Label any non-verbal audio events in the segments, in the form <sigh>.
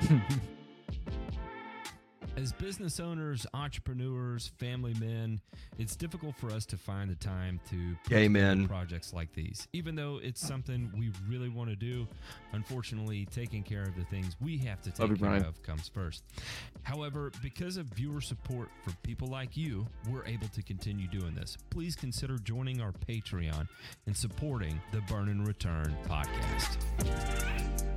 <laughs> As business owners, entrepreneurs, family men, it's difficult for us to find the time to Amen. projects like these. Even though it's something we really want to do, unfortunately, taking care of the things we have to take care Brian. of comes first. However, because of viewer support for people like you, we're able to continue doing this. Please consider joining our Patreon and supporting the Burn and Return podcast.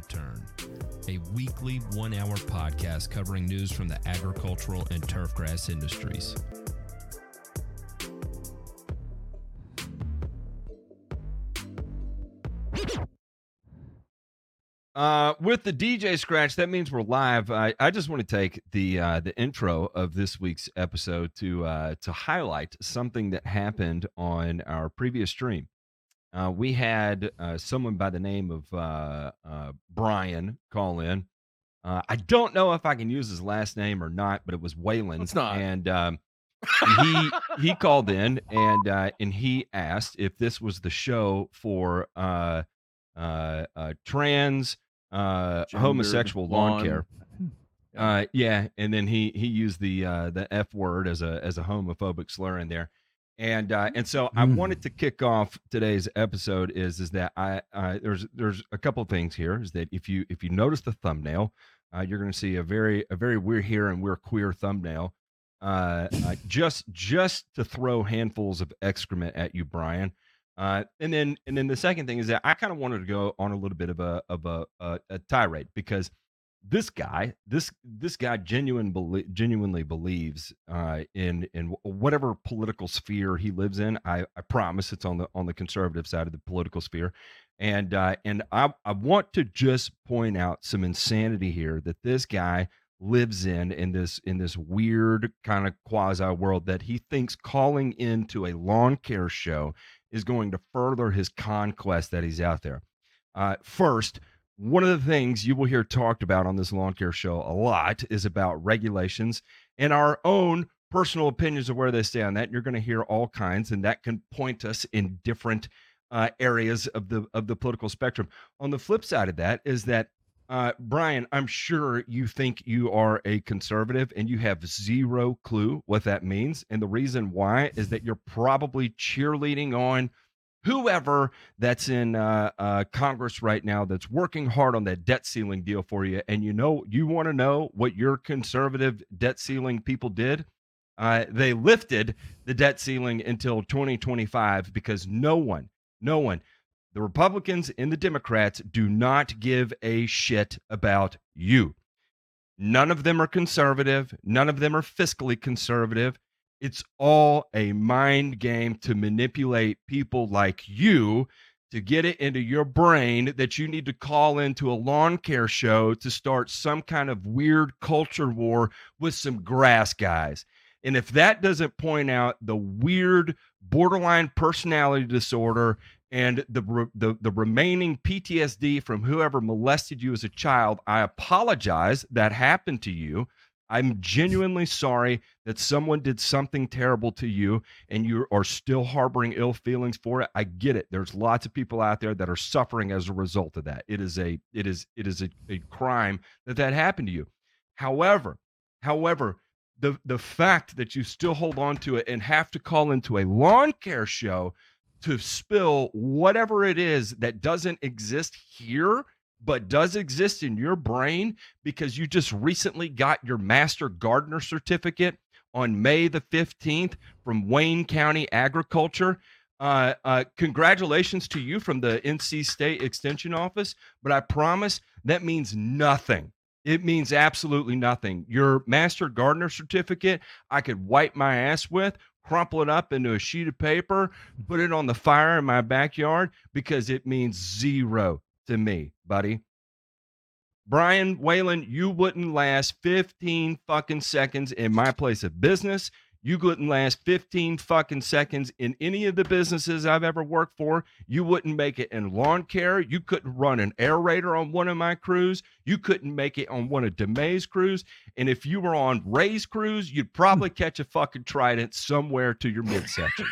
Return, a weekly one hour podcast covering news from the agricultural and turfgrass industries. Uh, with the DJ scratch, that means we're live. I, I just want to take the uh, the intro of this week's episode to uh, to highlight something that happened on our previous stream. Uh, we had uh, someone by the name of uh, uh, Brian call in. Uh, I don't know if I can use his last name or not, but it was Waylon. It's not. And um, <laughs> he he called in and uh, and he asked if this was the show for uh, uh, uh, trans uh, homosexual lawn lawn. care. Uh, yeah, and then he he used the uh, the f word as a as a homophobic slur in there, and uh, and so I Mm. wanted to kick off today's episode is is that I uh, there's there's a couple of things here is that if you if you notice the thumbnail, uh, you're going to see a very a very we're here and we're queer thumbnail, uh, uh, just just to throw handfuls of excrement at you, Brian. Uh, and then and then the second thing is that I kind of wanted to go on a little bit of a of a, a, a tirade because this guy this this guy genuine belie- genuinely believes uh, in in whatever political sphere he lives in. I, I promise it's on the on the conservative side of the political sphere, and uh, and I I want to just point out some insanity here that this guy lives in in this in this weird kind of quasi world that he thinks calling into a lawn care show is going to further his conquest that he's out there. Uh, first, one of the things you will hear talked about on this lawn care show a lot is about regulations and our own personal opinions of where they stay on that. You're going to hear all kinds, and that can point us in different uh, areas of the of the political spectrum. On the flip side of that is that uh, Brian, I'm sure you think you are a conservative and you have zero clue what that means. And the reason why is that you're probably cheerleading on whoever that's in uh, uh, Congress right now that's working hard on that debt ceiling deal for you. And you know, you want to know what your conservative debt ceiling people did? Uh, they lifted the debt ceiling until 2025 because no one, no one, the Republicans and the Democrats do not give a shit about you. None of them are conservative. None of them are fiscally conservative. It's all a mind game to manipulate people like you to get it into your brain that you need to call into a lawn care show to start some kind of weird culture war with some grass guys. And if that doesn't point out the weird borderline personality disorder and the, the the remaining PTSD from whoever molested you as a child, I apologize that happened to you. I'm genuinely sorry that someone did something terrible to you and you are still harboring ill feelings for it. I get it. There's lots of people out there that are suffering as a result of that. It is a it is it is a, a crime that that happened to you. However, however, the the fact that you still hold on to it and have to call into a lawn care show to spill whatever it is that doesn't exist here but does exist in your brain because you just recently got your master gardener certificate on May the 15th from Wayne County Agriculture. Uh, uh, congratulations to you from the NC State Extension Office, but I promise that means nothing. It means absolutely nothing. Your master gardener certificate, I could wipe my ass with, crumple it up into a sheet of paper, put it on the fire in my backyard because it means zero to me, buddy. Brian Whalen, you wouldn't last 15 fucking seconds in my place of business. You couldn't last 15 fucking seconds in any of the businesses I've ever worked for. You wouldn't make it in lawn care. You couldn't run an aerator on one of my crews. You couldn't make it on one of DeMay's crews. And if you were on Ray's crews, you'd probably <laughs> catch a fucking trident somewhere to your midsection.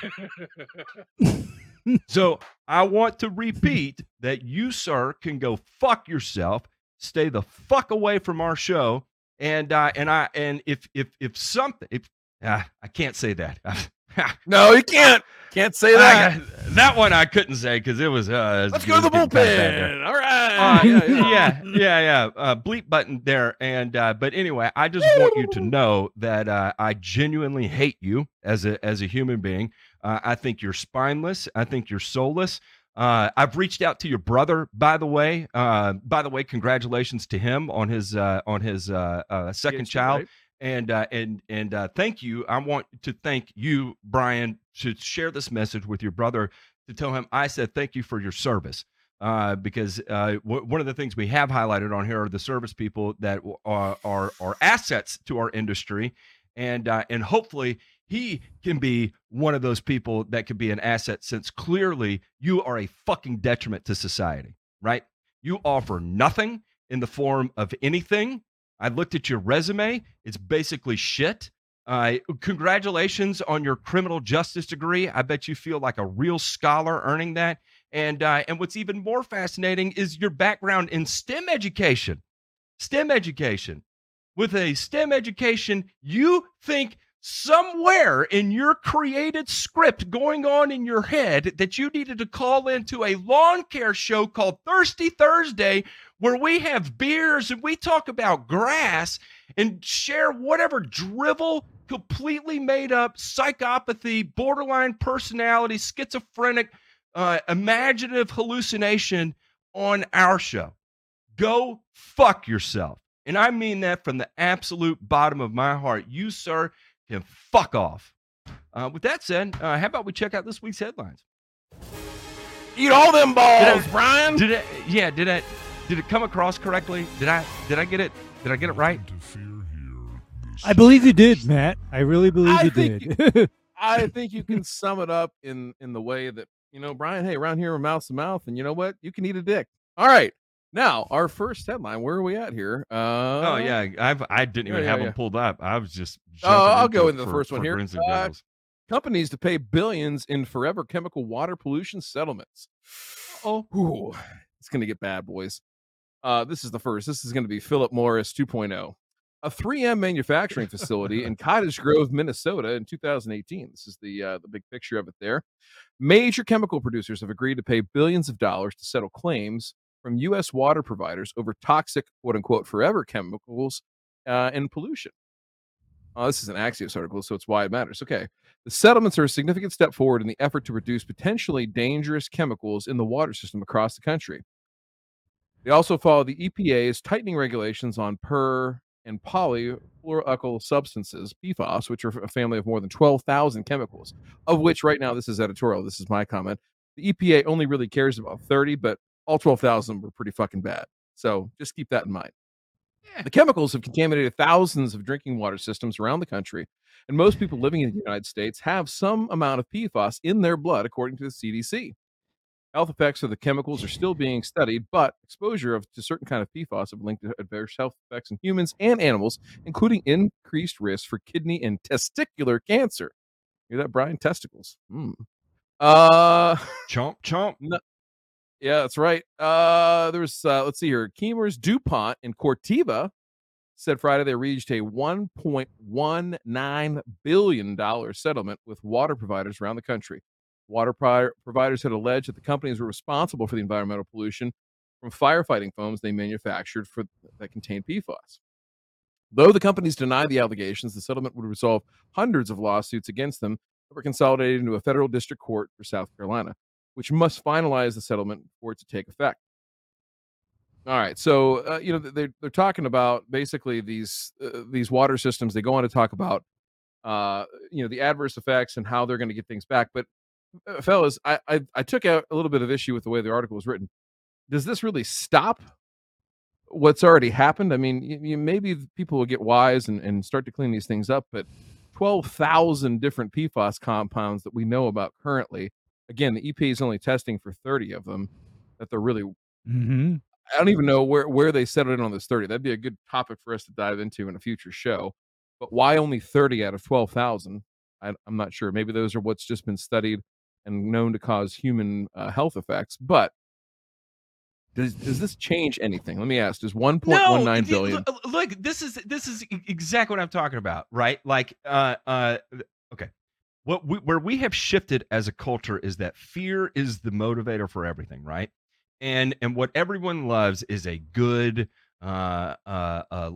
<laughs> so I want to repeat that you, sir, can go fuck yourself. Stay the fuck away from our show. And uh, and I and if if if something if uh, I can't say that. <laughs> no, you can't. Can't say that. I, that one I couldn't say because it was. Uh, Let's go to the bullpen. All right. Uh, yeah, <laughs> yeah, yeah. yeah. Uh, bleep button there. And uh, but anyway, I just want you to <laughs> know that uh, I genuinely hate you as a as a human being. Uh, I think you're spineless. I think you're soulless. Uh, I've reached out to your brother, by the way. Uh, by the way, congratulations to him on his uh, on his uh, uh, second yes, child. Right. And uh, and and thank you. I want to thank you, Brian, to share this message with your brother to tell him I said thank you for your service. because w- one of the things we have highlighted on here are the service people that are are, are assets to our industry, and and hopefully he can be one of those people that could be an asset since clearly you are a fucking detriment to society, right? You offer nothing in the form of anything. I looked at your resume, it's basically shit. Uh, congratulations on your criminal justice degree. I bet you feel like a real scholar earning that. And uh, and what's even more fascinating is your background in STEM education. STEM education. With a STEM education, you think somewhere in your created script going on in your head that you needed to call into a lawn care show called Thirsty Thursday where we have beers and we talk about grass and share whatever drivel completely made up psychopathy borderline personality schizophrenic uh, imaginative hallucination on our show. Go fuck yourself. And i mean that from the absolute bottom of my heart. You sir can fuck off. Uh, with that said, uh, how about we check out this week's headlines? Eat all them balls, did I, Brian. Did it? Yeah. Did it? Did it come across correctly? Did I? Did I get it? Did I get it right? I believe you did, Matt. I really believe I you did. You, <laughs> I think you can sum it up in in the way that you know, Brian. Hey, around here, we're mouth to mouth, and you know what? You can eat a dick. All right. Now, our first headline. Where are we at here? Oh, uh, oh yeah, I've I didn't even yeah, have yeah, them pulled up. I was just. Oh, I'll go into the first one here. Uh, companies to pay billions in forever chemical water pollution settlements. Oh, it's going to get bad, boys. Uh, this is the first. This is going to be Philip Morris 2.0. A 3M manufacturing facility in <laughs> Cottage Grove, Minnesota, in 2018. This is the uh, the big picture of it there. Major chemical producers have agreed to pay billions of dollars to settle claims from U.S. water providers over toxic, quote unquote, forever chemicals uh, and pollution. Oh, this is an Axios article, so it's why it matters. Okay. The settlements are a significant step forward in the effort to reduce potentially dangerous chemicals in the water system across the country. They also follow the EPA's tightening regulations on per and polyfluoroalkyl substances, PFAS, which are a family of more than 12,000 chemicals, of which right now, this is editorial, this is my comment. The EPA only really cares about 30, but all 12,000 were pretty fucking bad. So just keep that in mind. Yeah. The chemicals have contaminated thousands of drinking water systems around the country, and most people living in the United States have some amount of PFAS in their blood, according to the CDC. Health effects of the chemicals are still being studied, but exposure of, to certain kind of PFAS have linked to adverse health effects in humans and animals, including increased risk for kidney and testicular cancer. Hear that, Brian? Testicles. Mm. Uh, <laughs> chomp, chomp. No, yeah, that's right. Uh, there's uh, let's see here. Chemours, DuPont, and Corteva said Friday they reached a 1.19 billion dollar settlement with water providers around the country. Water providers had alleged that the companies were responsible for the environmental pollution from firefighting foams they manufactured for that contained PFAS. Though the companies denied the allegations, the settlement would resolve hundreds of lawsuits against them that were consolidated into a federal district court for South Carolina which must finalize the settlement for it to take effect. All right, so uh, you know they're they're talking about basically these uh, these water systems. They go on to talk about uh, you know the adverse effects and how they're going to get things back. But uh, fellas, I, I I took out a little bit of issue with the way the article was written. Does this really stop what's already happened? I mean, you, you, maybe people will get wise and, and start to clean these things up, but 12,000 different PFAS compounds that we know about currently. Again, the EPA is only testing for 30 of them that they're really. Mm-hmm. I don't even know where, where they settled in on this 30. That'd be a good topic for us to dive into in a future show. But why only 30 out of 12,000? I'm not sure. Maybe those are what's just been studied and known to cause human uh, health effects. But does does this change anything? Let me ask. Does one point one nine billion? Look, look, this is this is exactly what I'm talking about, right? Like, uh, uh, okay, what we, where we have shifted as a culture is that fear is the motivator for everything, right? And and what everyone loves is a good uh, uh, uh,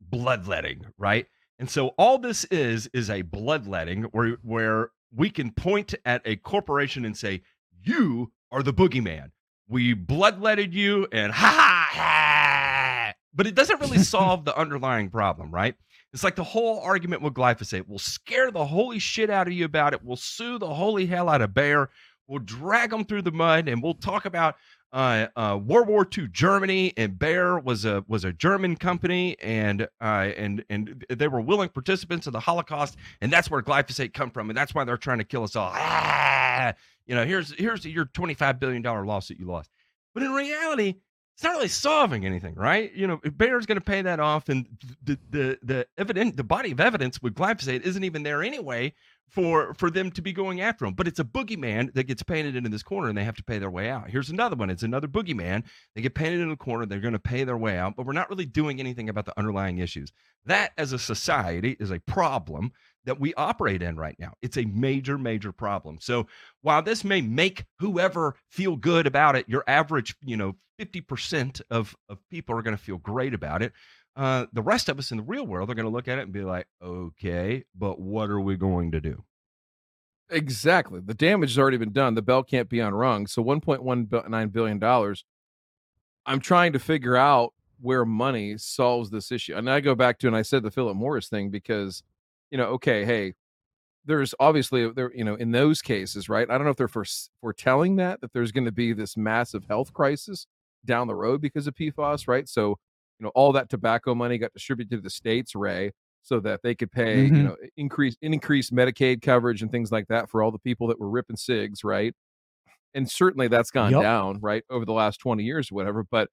bloodletting, right? And so all this is is a bloodletting where where we can point at a corporation and say, "You are the boogeyman." we bloodletted you and ha ha ha. But it doesn't really <laughs> solve the underlying problem, right? It's like the whole argument with glyphosate. We'll scare the holy shit out of you about it. We'll sue the holy hell out of Bayer. We'll drag them through the mud, and we'll talk about uh, uh, World War II Germany, and Bayer was a was a German company, and uh, and and they were willing participants of the Holocaust, and that's where glyphosate come from, and that's why they're trying to kill us all. Ah! You know, here's here's your twenty five billion dollar lawsuit you lost, but in reality, it's not really solving anything, right? You know, if Bayer's going to pay that off, and the the the the body of evidence with glyphosate isn't even there anyway for for them to be going after them. But it's a boogeyman that gets painted into this corner, and they have to pay their way out. Here's another one. It's another boogeyman. They get painted in the corner. They're going to pay their way out, but we're not really doing anything about the underlying issues. That, as a society, is a problem that we operate in right now. It's a major, major problem. So while this may make whoever feel good about it, your average, you know, 50% of, of people are going to feel great about it. Uh, the rest of us in the real world are going to look at it and be like, okay, but what are we going to do? Exactly. The damage has already been done. The bell can't be unrung. So $1.19 billion. I'm trying to figure out where money solves this issue. And I go back to, and I said the Philip Morris thing because – you know, okay, hey, there's obviously there, you know, in those cases, right? I don't know if they're for foretelling that that there's going to be this massive health crisis down the road because of PFAS, right? So, you know, all that tobacco money got distributed to the states, Ray, so that they could pay, mm-hmm. you know, increase increase Medicaid coverage and things like that for all the people that were ripping cigs, right? And certainly that's gone yep. down, right, over the last 20 years or whatever. But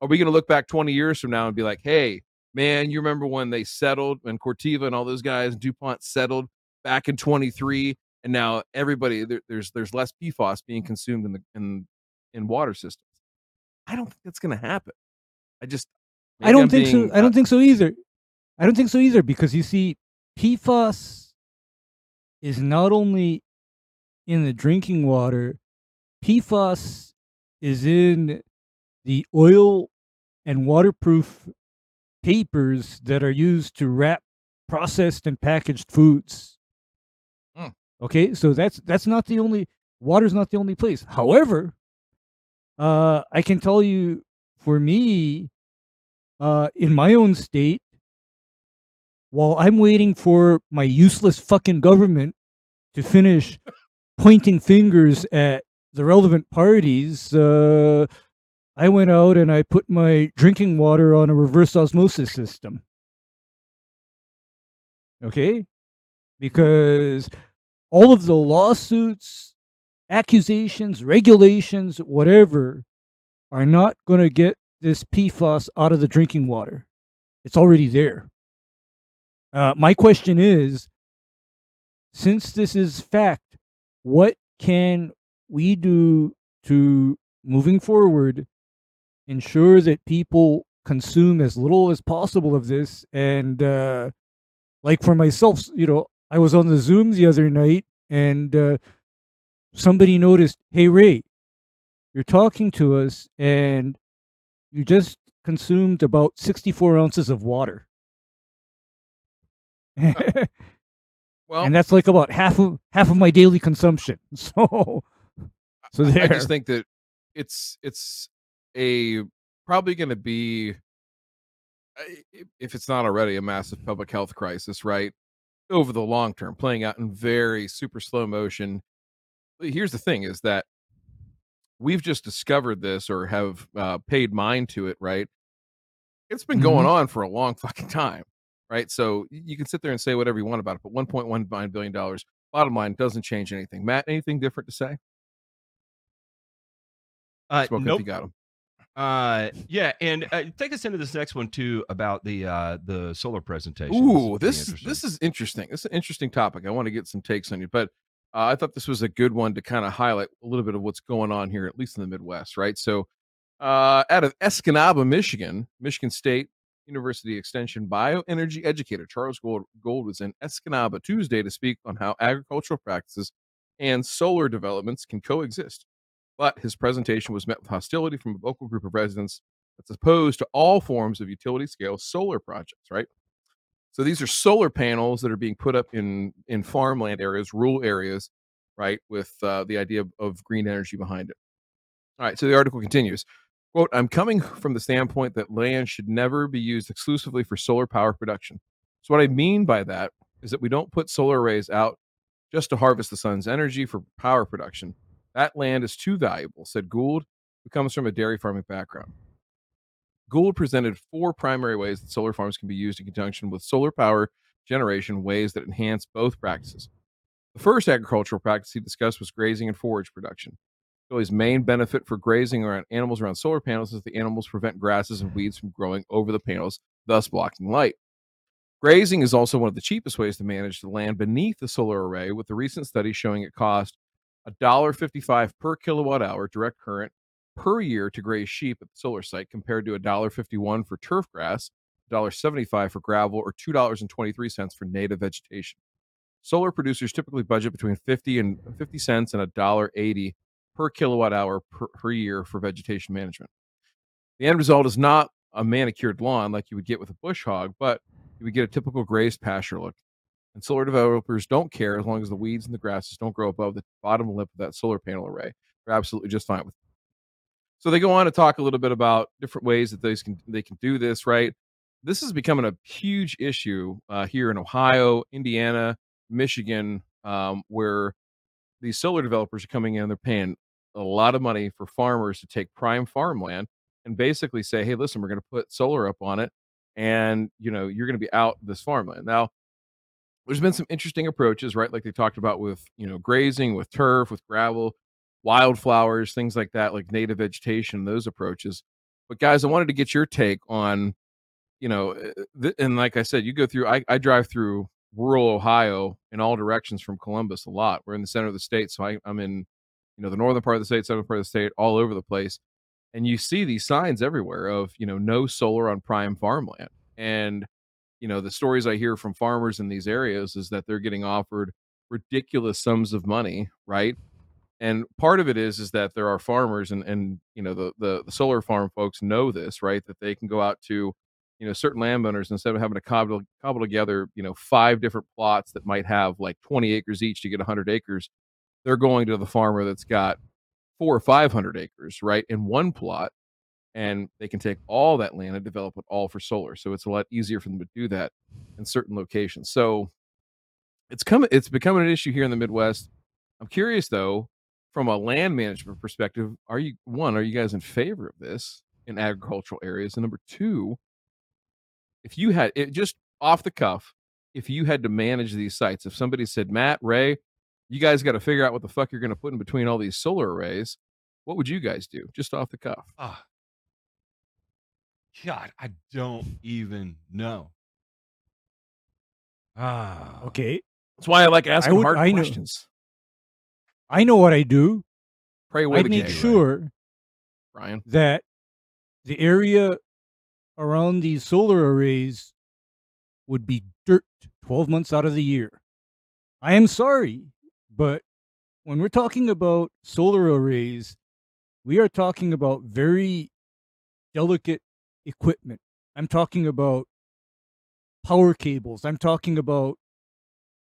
are we going to look back 20 years from now and be like, hey, man, you remember when they settled, and Corteva and all those guys, DuPont settled back in 23, and now everybody there, there's there's less PFAS being consumed in the in in water systems. I don't think that's going to happen. I just I don't I'm think being, so. I don't think so either. I don't think so either because you see, PFAS is not only in the drinking water. PFAS is in the oil and waterproof papers that are used to wrap processed and packaged foods. Mm. Okay, so that's that's not the only water's not the only place. However, uh, I can tell you for me, uh, in my own state, while I'm waiting for my useless fucking government to finish pointing fingers at the relevant parties, uh, I went out and I put my drinking water on a reverse osmosis system. Okay? Because all of the lawsuits, accusations, regulations, whatever, are not going to get this PFAS out of the drinking water. It's already there. Uh, my question is since this is fact, what can we do to moving forward ensure that people consume as little as possible of this and uh like for myself you know i was on the zoom the other night and uh somebody noticed hey ray you're talking to us and you just consumed about 64 ounces of water well and that's like about half of half of my daily consumption <laughs> so so there. i just think that it's it's a probably going to be if it's not already a massive public health crisis, right? Over the long term, playing out in very super slow motion. Here's the thing: is that we've just discovered this or have uh, paid mind to it, right? It's been mm-hmm. going on for a long <laughs> fucking time, right? So you can sit there and say whatever you want about it, but 1.19 billion dollars, bottom line, doesn't change anything. Matt, anything different to say? Uh, nope. you got them. Uh, yeah, and uh, take us into this next one too about the uh the solar presentation. Ooh, this this is interesting. This is an interesting topic. I want to get some takes on you, but uh, I thought this was a good one to kind of highlight a little bit of what's going on here, at least in the Midwest, right? So, uh, out of Escanaba, Michigan, Michigan State University Extension bioenergy educator Charles Gould, Gould was in Escanaba Tuesday to speak on how agricultural practices and solar developments can coexist. But his presentation was met with hostility from a vocal group of residents that's opposed to all forms of utility scale solar projects, right? So these are solar panels that are being put up in in farmland areas, rural areas, right, with uh, the idea of, of green energy behind it. All right, so the article continues. Quote, I'm coming from the standpoint that land should never be used exclusively for solar power production. So, what I mean by that is that we don't put solar arrays out just to harvest the sun's energy for power production. That land is too valuable, said Gould, who comes from a dairy farming background. Gould presented four primary ways that solar farms can be used in conjunction with solar power generation, ways that enhance both practices. The first agricultural practice he discussed was grazing and forage production. Philly's main benefit for grazing around animals around solar panels is the animals prevent grasses and weeds from growing over the panels, thus blocking light. Grazing is also one of the cheapest ways to manage the land beneath the solar array, with the recent study showing it cost $1.55 per kilowatt hour direct current per year to graze sheep at the solar site compared to $1.51 for turf grass, $1.75 for gravel, or $2.23 for native vegetation. Solar producers typically budget between 50 and 50 cents and $1.80 per kilowatt hour per, per year for vegetation management. The end result is not a manicured lawn like you would get with a bush hog, but you would get a typical grazed pasture look. And solar developers don't care as long as the weeds and the grasses don't grow above the bottom lip of that solar panel array. They're absolutely just fine with it. So they go on to talk a little bit about different ways that they can they can do this. Right, this is becoming a huge issue uh, here in Ohio, Indiana, Michigan, um, where these solar developers are coming in. They're paying a lot of money for farmers to take prime farmland and basically say, "Hey, listen, we're going to put solar up on it, and you know you're going to be out this farmland." Now, there's been some interesting approaches, right? Like they talked about with you know grazing, with turf, with gravel, wildflowers, things like that, like native vegetation, those approaches. But guys, I wanted to get your take on, you know, eh, th- and like I said, you go through. I, I drive through rural Ohio in all directions from Columbus a lot. We're in the center of the state, so I, I'm in, you know, the northern part of the state, southern part of the state, all over the place. And you see these signs everywhere of, you know, no solar on prime farmland. And, you know, the stories I hear from farmers in these areas is that they're getting offered ridiculous sums of money, right? And part of it is is that there are farmers and and you know the the, the solar farm folks know this, right? That they can go out to you know certain landowners instead of having to cobble cobble together you know five different plots that might have like 20 acres each to get 100 acres they're going to the farmer that's got four or 500 acres right in one plot and they can take all that land and develop it all for solar so it's a lot easier for them to do that in certain locations so it's coming it's becoming an issue here in the midwest i'm curious though from a land management perspective are you one are you guys in favor of this in agricultural areas and number two if you had it just off the cuff, if you had to manage these sites, if somebody said, Matt, Ray, you guys got to figure out what the fuck you're going to put in between all these solar arrays, what would you guys do just off the cuff? Oh, God, I don't even know. Ah, okay. That's why I like asking I would, hard I questions. I know what I do. Pray. I make sure, Brian, that the area around these solar arrays would be dirt 12 months out of the year. I am sorry, but when we're talking about solar arrays, we are talking about very delicate equipment. I'm talking about power cables. I'm talking about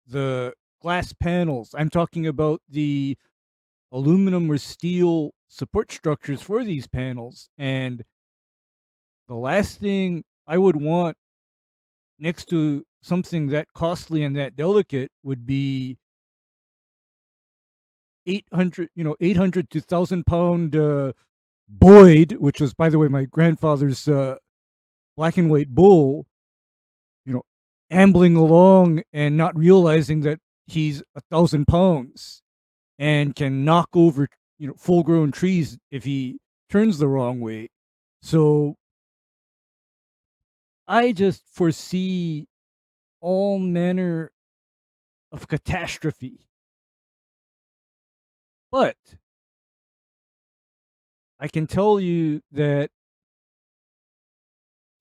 the glass panels. I'm talking about the aluminum or steel support structures for these panels. And the last thing I would want next to something that costly and that delicate would be 800 you know 800 to 1000 pound uh, boyd which was by the way my grandfather's uh, black and white bull you know ambling along and not realizing that he's a thousand pounds and can knock over you know full grown trees if he turns the wrong way. So i just foresee all manner of catastrophe. But i can tell you that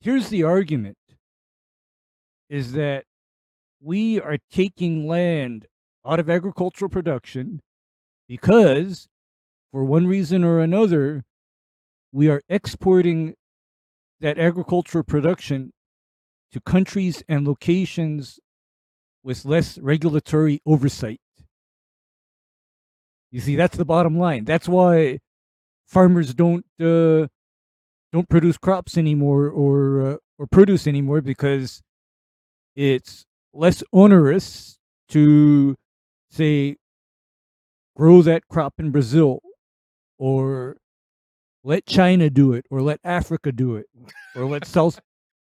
here's the argument is that we are taking land out of agricultural production because, for one reason or another, we are exporting that agricultural production to countries and locations with less regulatory oversight. You see, that's the bottom line. That's why farmers don't uh, don't produce crops anymore or uh, or produce anymore because it's less onerous to say grow that crop in Brazil or let China do it or let Africa do it or let South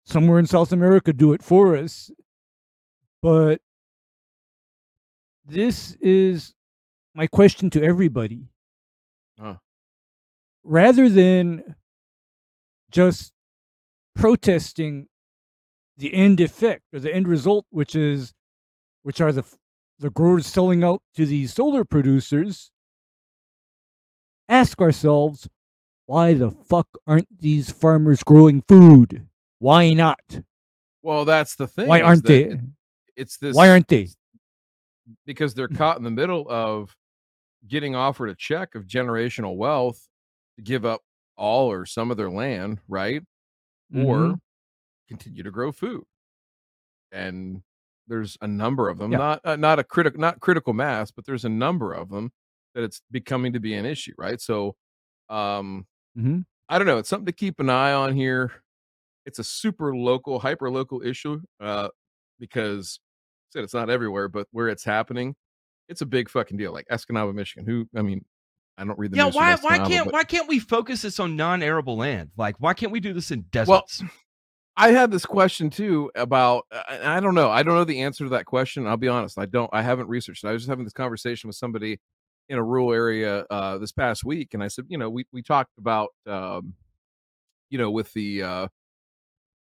somewhere in South America do it for us. But this is my question to everybody. Huh. Rather than just protesting the end effect or the end result, which is which are the the growers selling out to the solar producers, ask ourselves, why the fuck aren't these farmers growing food? Why not? Well, that's the thing. Why aren't they? It, it's this. Why aren't they? Because they're caught in the middle of getting offered a check of generational wealth to give up all or some of their land, right? Mm-hmm. Or continue to grow food. And there's a number of them, yeah. not uh, not a critical not critical mass, but there's a number of them that it's becoming to be an issue, right? So, um, mm-hmm. I don't know. It's something to keep an eye on here. It's a super local, hyper local issue uh, because I said it's not everywhere, but where it's happening, it's a big fucking deal. Like Escanaba, Michigan. Who I mean, I don't read the yeah. Why why can't but... why can't we focus this on non-arable land? Like why can't we do this in deserts? Well, I had this question too about I don't know. I don't know the answer to that question. I'll be honest. I don't I haven't researched it. I was just having this conversation with somebody in a rural area uh this past week and I said, you know, we we talked about um you know with the uh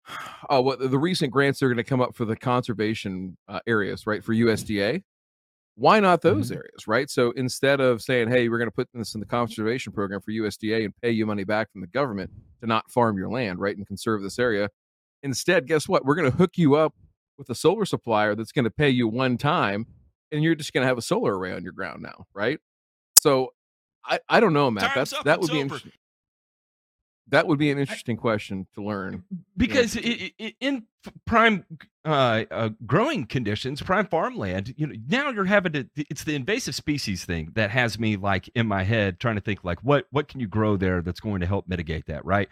<sighs> oh what the recent grants are going to come up for the conservation uh, areas, right? For USDA. Why not those mm-hmm. areas, right? So instead of saying, "Hey, we're going to put this in the conservation program for USDA and pay you money back from the government to not farm your land, right, and conserve this area," Instead, guess what? We're going to hook you up with a solar supplier that's going to pay you one time, and you're just going to have a solar array on your ground now, right? So, I I don't know, Matt. Time's that's that would be interesting. That would be an interesting question to learn because it, it, in prime uh, uh, growing conditions, prime farmland, you know, now you're having to. It's the invasive species thing that has me like in my head trying to think like what what can you grow there that's going to help mitigate that, right?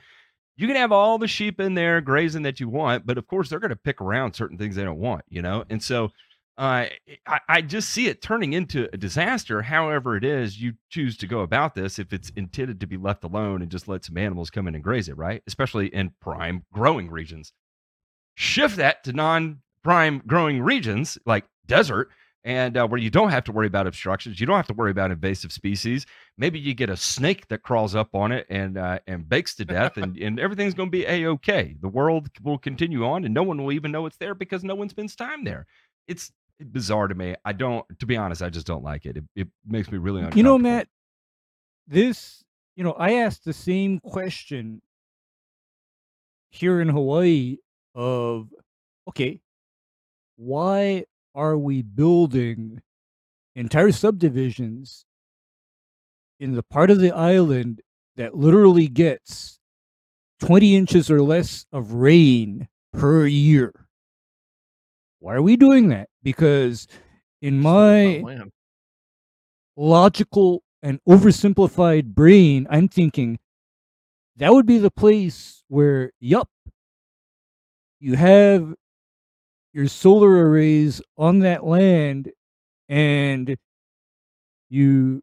You can have all the sheep in there grazing that you want, but of course they're going to pick around certain things they don't want, you know? And so uh, I, I just see it turning into a disaster. However, it is you choose to go about this if it's intended to be left alone and just let some animals come in and graze it, right? Especially in prime growing regions. Shift that to non prime growing regions like desert and uh, where you don't have to worry about obstructions, you don't have to worry about invasive species. Maybe you get a snake that crawls up on it and uh, and bakes to death, and, <laughs> and everything's going to be a okay. The world will continue on, and no one will even know it's there because no one spends time there. It's bizarre to me. I don't, to be honest, I just don't like it. It, it makes me really uncomfortable. You know, Matt, this, you know, I asked the same question here in Hawaii of, okay, why are we building entire subdivisions in the part of the island that literally gets 20 inches or less of rain per year? Why are we doing that? Because in my logical and oversimplified brain, I'm thinking that would be the place where, yup, you have your solar arrays on that land and you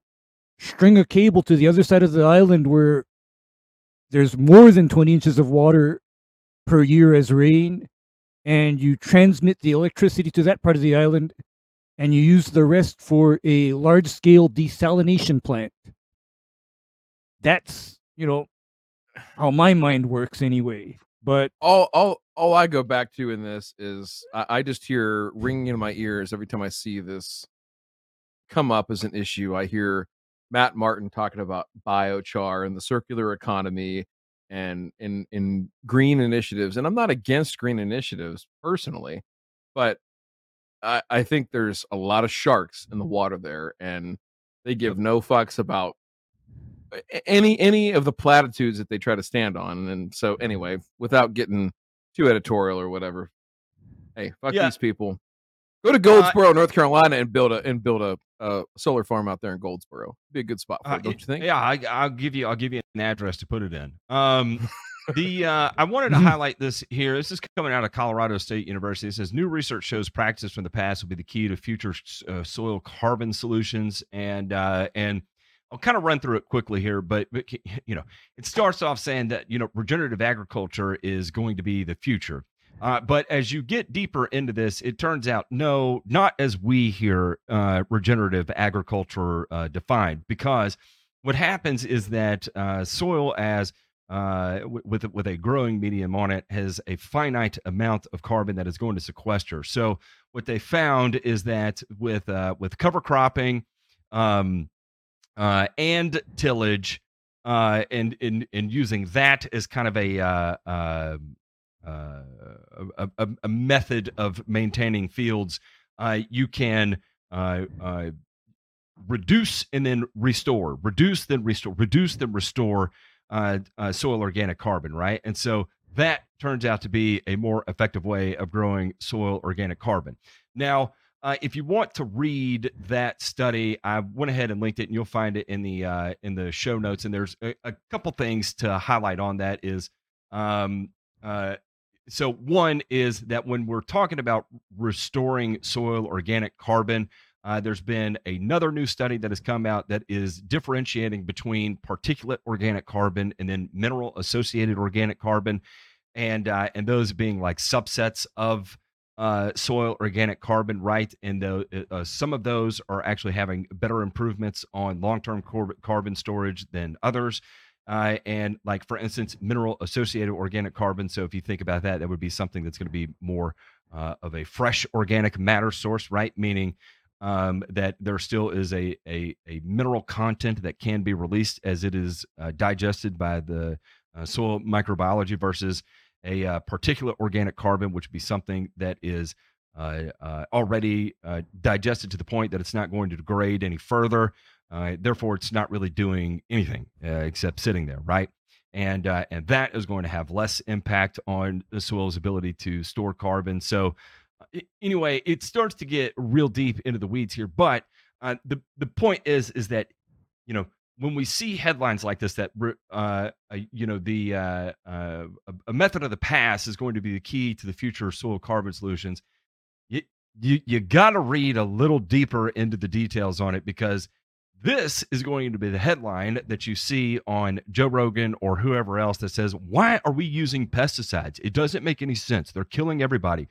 string a cable to the other side of the island where there's more than 20 inches of water per year as rain and you transmit the electricity to that part of the island, and you use the rest for a large scale desalination plant. That's, you know, how my mind works anyway. But all all all I go back to in this is I, I just hear ringing in my ears every time I see this come up as an issue. I hear Matt Martin talking about biochar and the circular economy and in in green initiatives. And I'm not against green initiatives personally, but I, I think there's a lot of sharks in the mm-hmm. water there, and they give no fucks about any any of the platitudes that they try to stand on. And so anyway, without getting too editorial or whatever, hey, fuck yeah. these people. Go to uh, Goldsboro, uh, North Carolina, and build a and build a, a, solar farm out there in Goldsboro. Be a good spot for uh, it, don't you think? Yeah, I, will give you I'll give you an address to put it in. Um, <laughs> the uh, I wanted to <laughs> highlight this here. This is coming out of Colorado State University. It says new research shows practices from the past will be the key to future uh, soil carbon solutions, and uh, and I'll kind of run through it quickly here, but, but <laughs> you know, it starts off saying that you know regenerative agriculture is going to be the future. Uh, but as you get deeper into this, it turns out no, not as we hear uh, regenerative agriculture uh, defined, because what happens is that uh, soil, as uh, with with a growing medium on it, has a finite amount of carbon that is going to sequester. So what they found is that with uh, with cover cropping, um, uh, and tillage, uh, and in in using that as kind of a, uh, um, uh, a, a, method of maintaining fields, uh, you can uh, uh, reduce and then restore, reduce then restore, reduce then restore uh, uh, soil organic carbon, right? And so that turns out to be a more effective way of growing soil organic carbon. Now, uh, if you want to read that study, I went ahead and linked it, and you'll find it in the uh, in the show notes. And there's a, a couple things to highlight on that. Is um, uh, so one is that when we're talking about restoring soil organic carbon, uh, there's been another new study that has come out that is differentiating between particulate organic carbon and then mineral associated organic carbon, and uh, and those being like subsets of uh, soil organic carbon right? And the, uh, some of those are actually having better improvements on long-term carbon storage than others. Uh, and like for instance mineral associated organic carbon. So if you think about that that would be something that's going to be more uh, of a fresh organic matter source right? Meaning um, that there still is a, a, a, mineral content that can be released as it is uh, digested by the uh, soil microbiology versus a uh, particulate organic carbon, which would be something that is uh, uh, already uh, digested to the point that it's not going to degrade any further. Uh, therefore, it's not really doing anything uh, except sitting there, right? And and that is going to have less impact on the soil's ability to store carbon. So, anyway, it starts to get real deep into the weeds here. But the the point is is that you know when we see headlines like this that uh, uh, you know the uh, uh, a method of the past is going to be the key to the future of soil carbon solutions you you, you got to read a little deeper into the details on it because this is going to be the headline that you see on Joe Rogan or whoever else that says why are we using pesticides? It doesn't make any sense. They're killing everybody.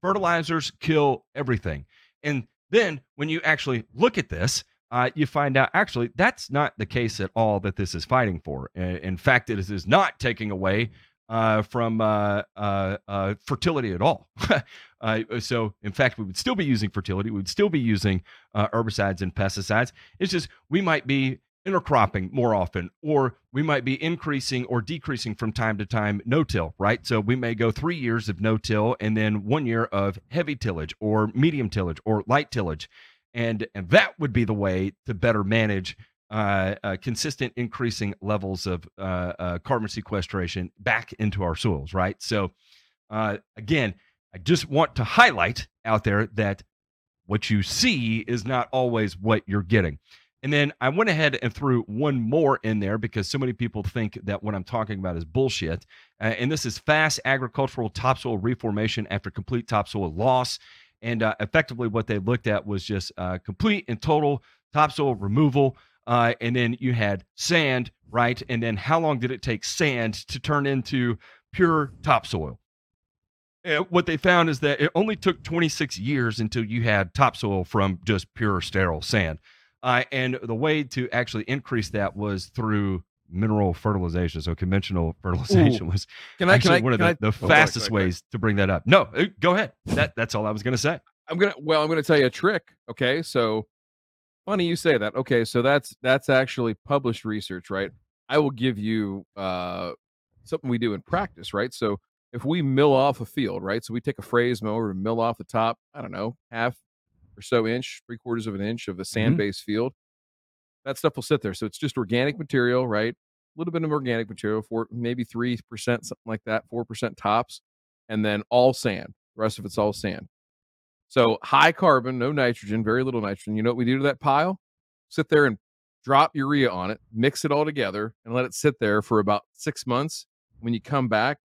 Fertilizers kill everything. And then when you actually look at this uh, you find out actually that's not the case at all that this is fighting for. In fact, it is not taking away uh, from uh, uh, uh fertility at all. <laughs> Uh, so, in fact, we would still be using fertility. We would still be using herbicides and pesticides. It's just we might be intercropping more often, or we might be increasing or decreasing from time to time no till, right? So we may go three years of no till and then one year of heavy tillage or medium tillage or light tillage and and that would be the way to better manage uh, uh, consistent increasing levels of uh, uh carbon sequestration back into our soils, right? So, uh, again, I just want to highlight out there that what you see is not always what you're getting. And then I went ahead and threw one more in there because so many people think that what I'm talking about is bullshit. Uh, and this is fast agricultural topsoil reformation after complete topsoil loss. And uh, effectively, what they looked at was just uh, complete and total topsoil removal. Uh, and then you had sand, right? And then how long did it take sand to turn into pure topsoil? uh, what they found is that it only took 26 years until you had topsoil from just pure sterile sand. Uh, and the way to actually increase that was through mineral fertilization. So conventional <laughs> fertilization Ooh. was can I, actually can I, one of the, I, the oh, fastest ways to bring that up. No, uh, go ahead. That that's all I was going to say. I'm gonna well, I'm gonna tell you a trick. Okay, so funny you say that. Okay, so that's that's actually published research, right? I will give you uh something we do in practice, right? So if we mill off a field, right? So we take a fraise mower and mill off the top, I don't know, half or so inch, three quarters of an inch of a sand based mm-hmm. field. That stuff will sit there. So it's just organic material, right? A little bit of organic material for maybe 3%, something like that, 4% tops, and then all sand. The rest of it's all sand. So high carbon, no nitrogen, very little nitrogen. You know what we do to that pile? Sit there and drop urea on it, mix it all together, and let it sit there for about six months. When you come back,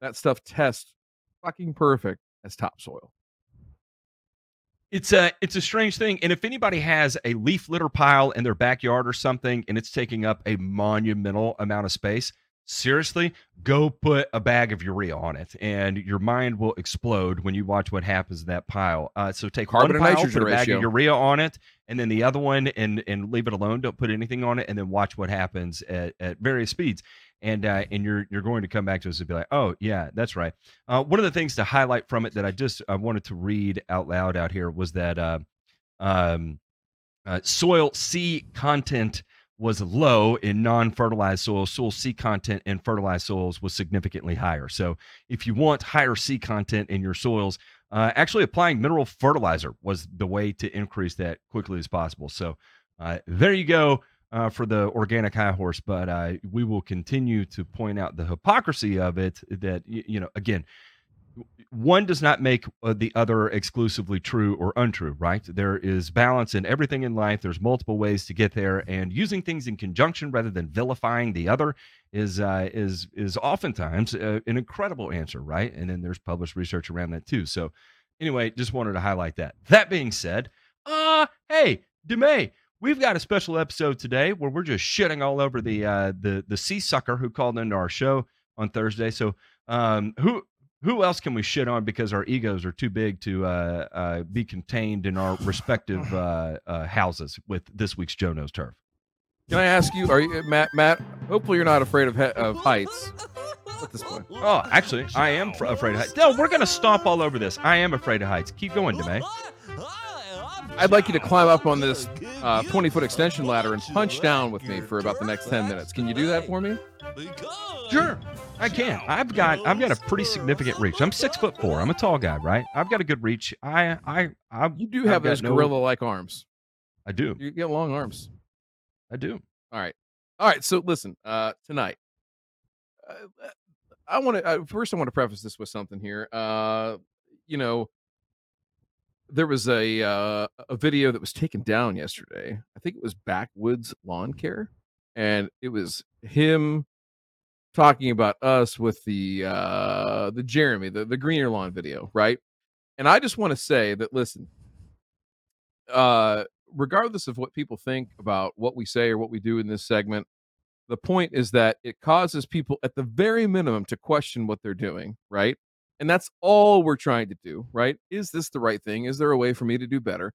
that stuff tests fucking perfect as topsoil. It's a it's a strange thing, and if anybody has a leaf litter pile in their backyard or something, and it's taking up a monumental amount of space, seriously, go put a bag of urea on it, and your mind will explode when you watch what happens to that pile. Uh, so take carbon one pile, put a bag of urea on it, and then the other one, and and leave it alone. Don't put anything on it, and then watch what happens at, at various speeds and uh, and you're you're going to come back to us and be like, oh yeah, that's right. Uh, one of the things to highlight from it that I just I wanted to read out loud out here was that uh, um, uh, soil C content was low in non-fertilized soils. Soil C content in fertilized soils was significantly higher. So if you want higher C content in your soils, uh, actually applying mineral fertilizer was the way to increase that quickly as possible. So uh, there you go uh, for the organic high horse, but uh, we will continue to point out the hypocrisy of it. That you know, again, one does not make uh, the other exclusively true or untrue, right? There is balance in everything in life. There's multiple ways to get there, and using things in conjunction rather than vilifying the other is uh, is is oftentimes uh, an incredible answer, right? And then there's published research around that too. So, anyway, just wanted to highlight that. That being said, uh, hey, Demay We've got a special episode today where we're just shitting all over the uh, the the sea sucker who called into our show on Thursday. So um, who who else can we shit on because our egos are too big to uh, uh, be contained in our respective uh, uh, houses with this week's Joe Knows Turf? Can I ask you, are you Matt? Matt, hopefully you're not afraid of he- of heights at this point. Oh, actually, I am fr- afraid of heights. No, we're gonna stomp all over this. I am afraid of heights. Keep going, Demay. I'd like you to climb up on this uh, 20 foot extension ladder and punch down with me for about the next 10 minutes. Can you do that for me? Sure, I can. I've got I've got a pretty significant reach. I'm six foot four. I'm a tall guy, right? I've got a good reach. I I, I you do have those no, gorilla like arms. I do. You get long arms. I do. All right, all right. So listen, uh, tonight, uh, I want to uh, first. I want to preface this with something here. Uh, you know, there was a uh, a video that was taken down yesterday. I think it was Backwoods Lawn Care, and it was him talking about us with the uh, the Jeremy, the the greener lawn video, right? And I just want to say that listen, uh, regardless of what people think about what we say or what we do in this segment, the point is that it causes people at the very minimum to question what they're doing, right? And that's all we're trying to do, right? Is this the right thing? Is there a way for me to do better?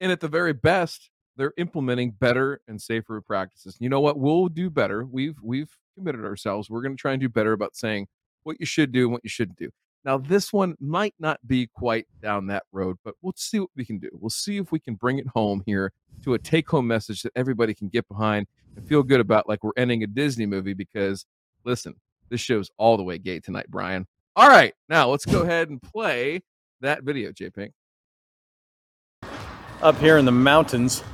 And at the very best, they're implementing better and safer practices. You know what? We'll do better. We've we've committed ourselves. We're going to try and do better about saying what you should do and what you shouldn't do. Now, this one might not be quite down that road, but we'll see what we can do. We'll see if we can bring it home here to a take home message that everybody can get behind and feel good about, like we're ending a Disney movie. Because listen, this show's all the way gay tonight, Brian. All right, now let's go ahead and play that video, J Pink. Up here in the mountains.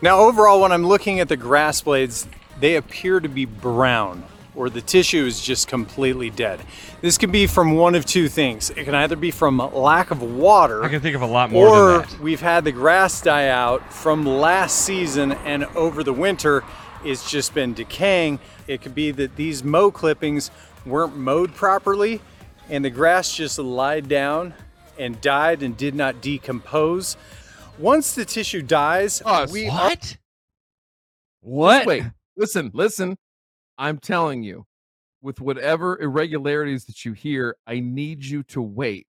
Now, overall, when I'm looking at the grass blades, they appear to be brown or the tissue is just completely dead. This can be from one of two things. It can either be from lack of water. I can think of a lot more or we've had the grass die out from last season and over the winter it's just been decaying. It could be that these mow clippings weren't mowed properly and the grass just lied down and died and did not decompose. Once the tissue dies, uh, we what? Are... What? Wait, listen, listen. I'm telling you, with whatever irregularities that you hear, I need you to wait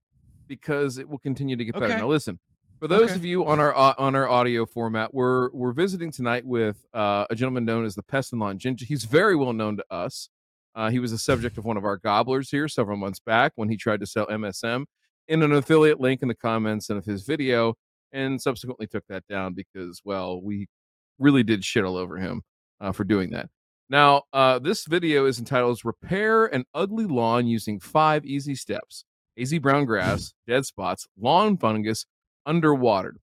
because it will continue to get better. Okay. Now, listen, for those okay. of you on our uh, on our audio format, we're we're visiting tonight with uh, a gentleman known as the Pest and Lawn Ginger. He's very well known to us. Uh, he was a subject of one of our gobblers here several months back when he tried to sell MSM in an affiliate link in the comments of his video, and subsequently took that down because, well, we really did shit all over him uh, for doing that. Now, uh, this video is entitled "Repair an Ugly Lawn Using Five Easy Steps." Hazy brown grass, dead spots, lawn fungus, underwatered.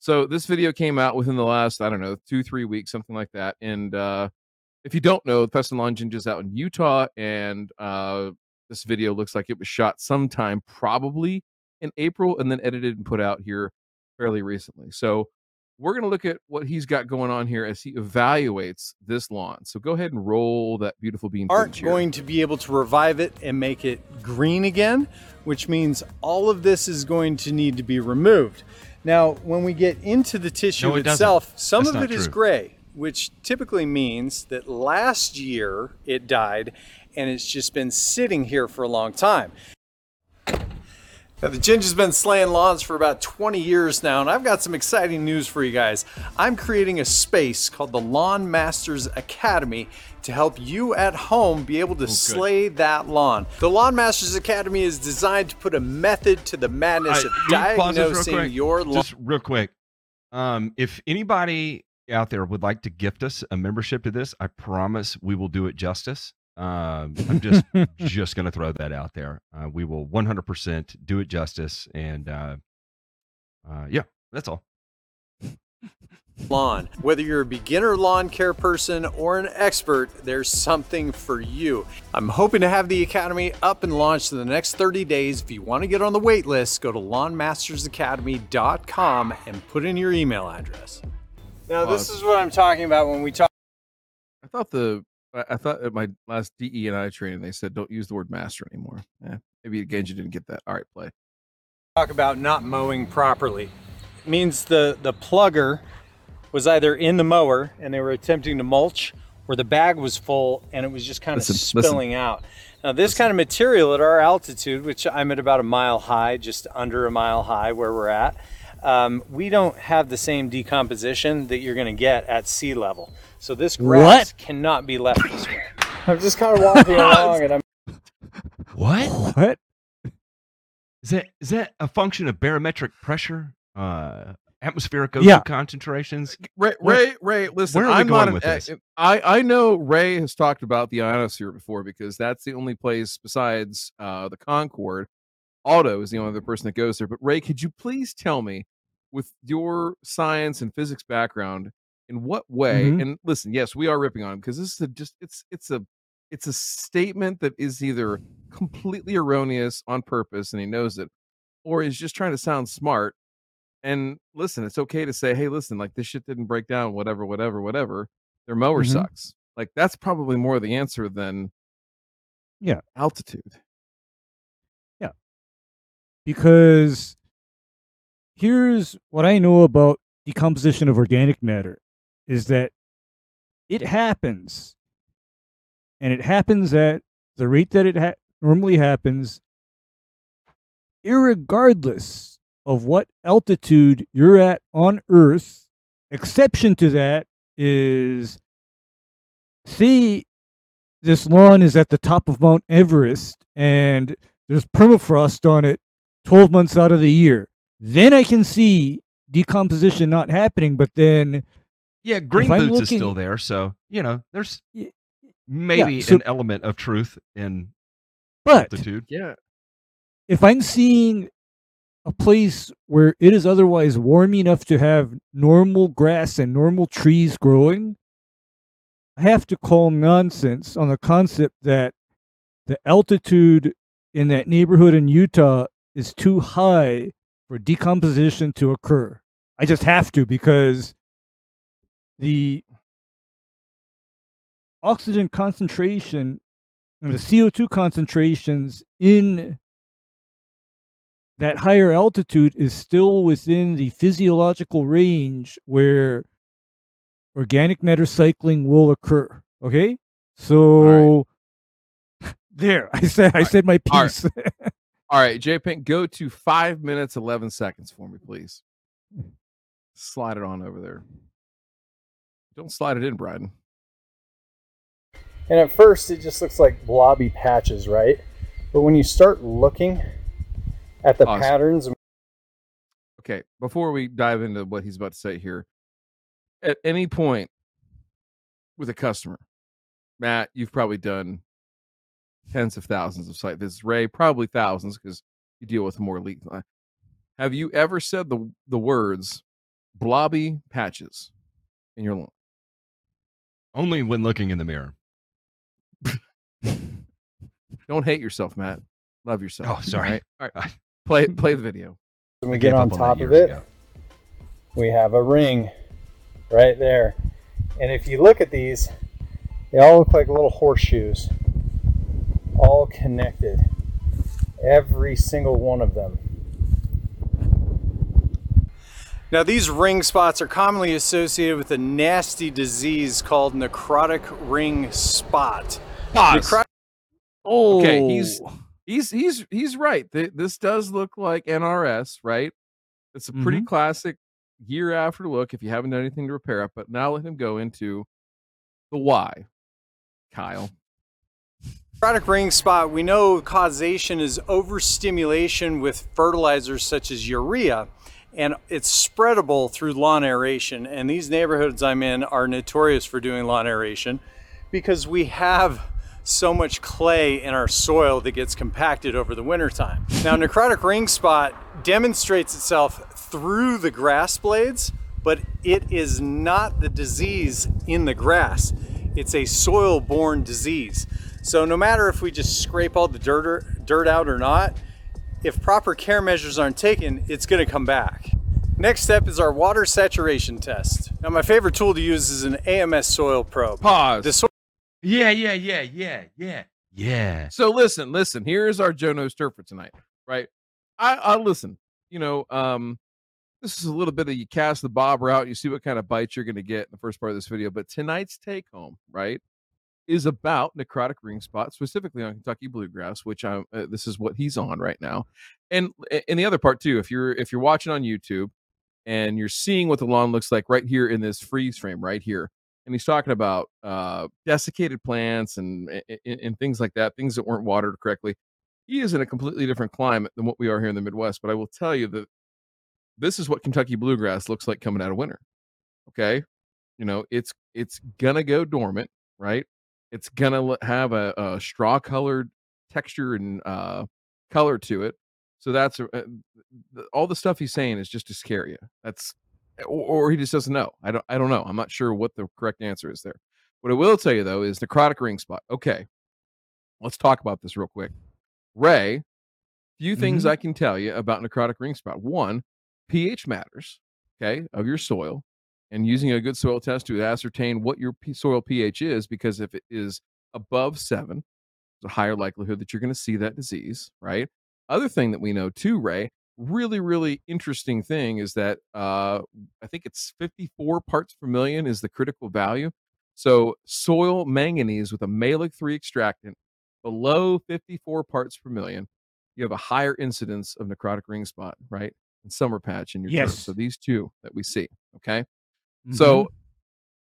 So this video came out within the last, I don't know, two, three weeks, something like that. And uh, if you don't know, the Pest and Lawn Ginger is out in Utah, and uh, this video looks like it was shot sometime probably in April and then edited and put out here fairly recently. So we're going to look at what he's got going on here as he evaluates this lawn. So go ahead and roll that beautiful bean. Aren't going to be able to revive it and make it green again, which means all of this is going to need to be removed. Now, when we get into the tissue no, it itself, doesn't. some That's of it true. is gray, which typically means that last year it died and it's just been sitting here for a long time. Now, the Ginger's been slaying lawns for about 20 years now, and I've got some exciting news for you guys. I'm creating a space called the Lawn Masters Academy to help you at home be able to oh, slay that lawn. The Lawn Masters Academy is designed to put a method to the madness of diagnosing your lawn. Just real quick. Um, if anybody out there would like to gift us a membership to this, I promise we will do it justice. Um, I'm just <laughs> just going to throw that out there. Uh, we will 100% do it justice, and uh, uh, yeah, that's all. Lawn. Whether you're a beginner lawn care person or an expert, there's something for you. I'm hoping to have the Academy up and launched in the next 30 days. If you want to get on the wait list, go to lawnmastersacademy.com and put in your email address. Now, this is what I'm talking about when we talk. I thought the I, I thought at my last DE and I training they said don't use the word master anymore. Yeah, maybe again you didn't get that. All right, play. Talk about not mowing properly. It means the the plugger was either in the mower and they were attempting to mulch, or the bag was full and it was just kind listen, of spilling listen. out. Now, this kind of material at our altitude, which I'm at about a mile high, just under a mile high where we're at, um, we don't have the same decomposition that you're going to get at sea level. So this grass what? cannot be left this way. <laughs> I'm just kind of walking <laughs> along and I'm. What? What? Is that is that a function of barometric pressure? Uh, atmospheric ocean yeah. concentrations. Ray, Ray, Ray, listen, I'm not an, this? I, I know Ray has talked about the ionosphere before because that's the only place besides uh, the Concorde. Otto is the only other person that goes there. But Ray, could you please tell me, with your science and physics background, in what way mm-hmm. and listen yes we are ripping on him because this is a just it's it's a it's a statement that is either completely erroneous on purpose and he knows it or he's just trying to sound smart and listen it's okay to say hey listen like this shit didn't break down whatever whatever whatever their mower mm-hmm. sucks like that's probably more the answer than yeah altitude yeah because here's what i know about decomposition of organic matter is that it happens, and it happens at the rate that it ha- normally happens, irregardless of what altitude you're at on Earth. Exception to that is, see, this lawn is at the top of Mount Everest, and there's permafrost on it 12 months out of the year. Then I can see decomposition not happening, but then yeah, green boots looking, is still there, so you know there's maybe yeah, so, an element of truth in but, altitude. Yeah, if I'm seeing a place where it is otherwise warm enough to have normal grass and normal trees growing, I have to call nonsense on the concept that the altitude in that neighborhood in Utah is too high for decomposition to occur. I just have to because the oxygen concentration and the CO2 concentrations in that higher altitude is still within the physiological range where organic matter cycling will occur. Okay? So <laughs> There, I said I said my piece. Right, <laughs> All right J Pink, go to five minutes eleven seconds for me, please. Mm. Slide it on over there. Don't slide it in, Bryden. And at first, it just looks like blobby patches, right? But when you start looking at the awesome. patterns. Okay, before we dive into what he's about to say here, at any point with a customer, Matt, you've probably done tens of thousands of site visits. Ray, probably thousands because you deal with more leak. Have you ever said the the words blobby patches in your lawn? Only when looking in the mirror. Don't hate yourself, Matt. Love yourself. Oh, sorry. All right. <laughs> All right. Play play the video. When we get on top of it, ago. we have a ring right there. And if you look at these, they all look like little horseshoes, all connected. Every single one of them. Now, these ring spots are commonly associated with a nasty disease called necrotic ring spot. Pause. Necro- oh, okay. He's he's he's he's right. This does look like NRS, right? It's a pretty mm-hmm. classic year after look if you haven't done anything to repair it. But now let him go into the why, Kyle. Necrotic ring spot, we know causation is overstimulation with fertilizers such as urea and it's spreadable through lawn aeration. And these neighborhoods I'm in are notorious for doing lawn aeration because we have so much clay in our soil that gets compacted over the wintertime. Now, necrotic ring spot demonstrates itself through the grass blades, but it is not the disease in the grass. It's a soil borne disease. So, no matter if we just scrape all the dirt, dirt out or not, if proper care measures aren't taken, it's going to come back. Next step is our water saturation test. Now, my favorite tool to use is an AMS soil probe. Pause. The so- yeah, yeah, yeah, yeah, yeah, yeah. So listen, listen. Here's our Joe Knows Turf for tonight, right? I, I listen. You know, um, this is a little bit of you cast the bobber out, you see what kind of bites you're going to get in the first part of this video. But tonight's take home, right, is about necrotic ring spot, specifically on Kentucky bluegrass, which I'm. Uh, this is what he's on right now, and and the other part too. If you're if you're watching on YouTube and you're seeing what the lawn looks like right here in this freeze frame right here, and he's talking about uh, desiccated plants and, and and things like that, things that weren't watered correctly. He is in a completely different climate than what we are here in the Midwest. But I will tell you that this is what Kentucky bluegrass looks like coming out of winter. Okay, you know it's it's gonna go dormant, right? It's gonna have a, a straw colored texture and uh, color to it. So that's uh, all the stuff he's saying is just to scare you. That's or, or, he just doesn't know. I don't. I don't know. I'm not sure what the correct answer is there. What I will tell you though is necrotic ring spot. Okay, let's talk about this real quick. Ray, few things mm-hmm. I can tell you about necrotic ring spot. One, pH matters. Okay, of your soil and using a good soil test to ascertain what your soil pH is, because if it is above seven, there's a higher likelihood that you're going to see that disease, right? Other thing that we know too, Ray, really, really interesting thing is that uh, I think it's 54 parts per million is the critical value. So soil manganese with a Mehlich 3 extractant below 54 parts per million, you have a higher incidence of necrotic ring spot, right? And summer patch in your yes. Turf. So these two that we see, okay? Mm-hmm. So,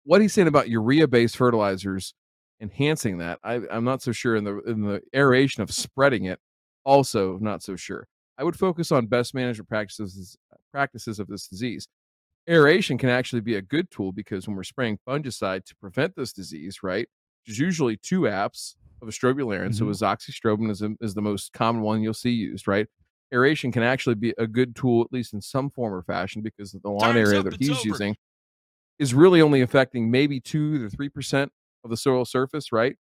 what he's saying about urea-based fertilizers enhancing that, I, I'm not so sure. In the in the aeration of spreading it, also not so sure. I would focus on best management practices practices of this disease. Aeration can actually be a good tool because when we're spraying fungicide to prevent this disease, right, There's usually two apps of a strobilurin. Mm-hmm. So azoxystrobin is, a, is the most common one you'll see used, right? Aeration can actually be a good tool, at least in some form or fashion, because the lawn Time's area that he's over. using is really only affecting maybe two to three percent of the soil surface, right?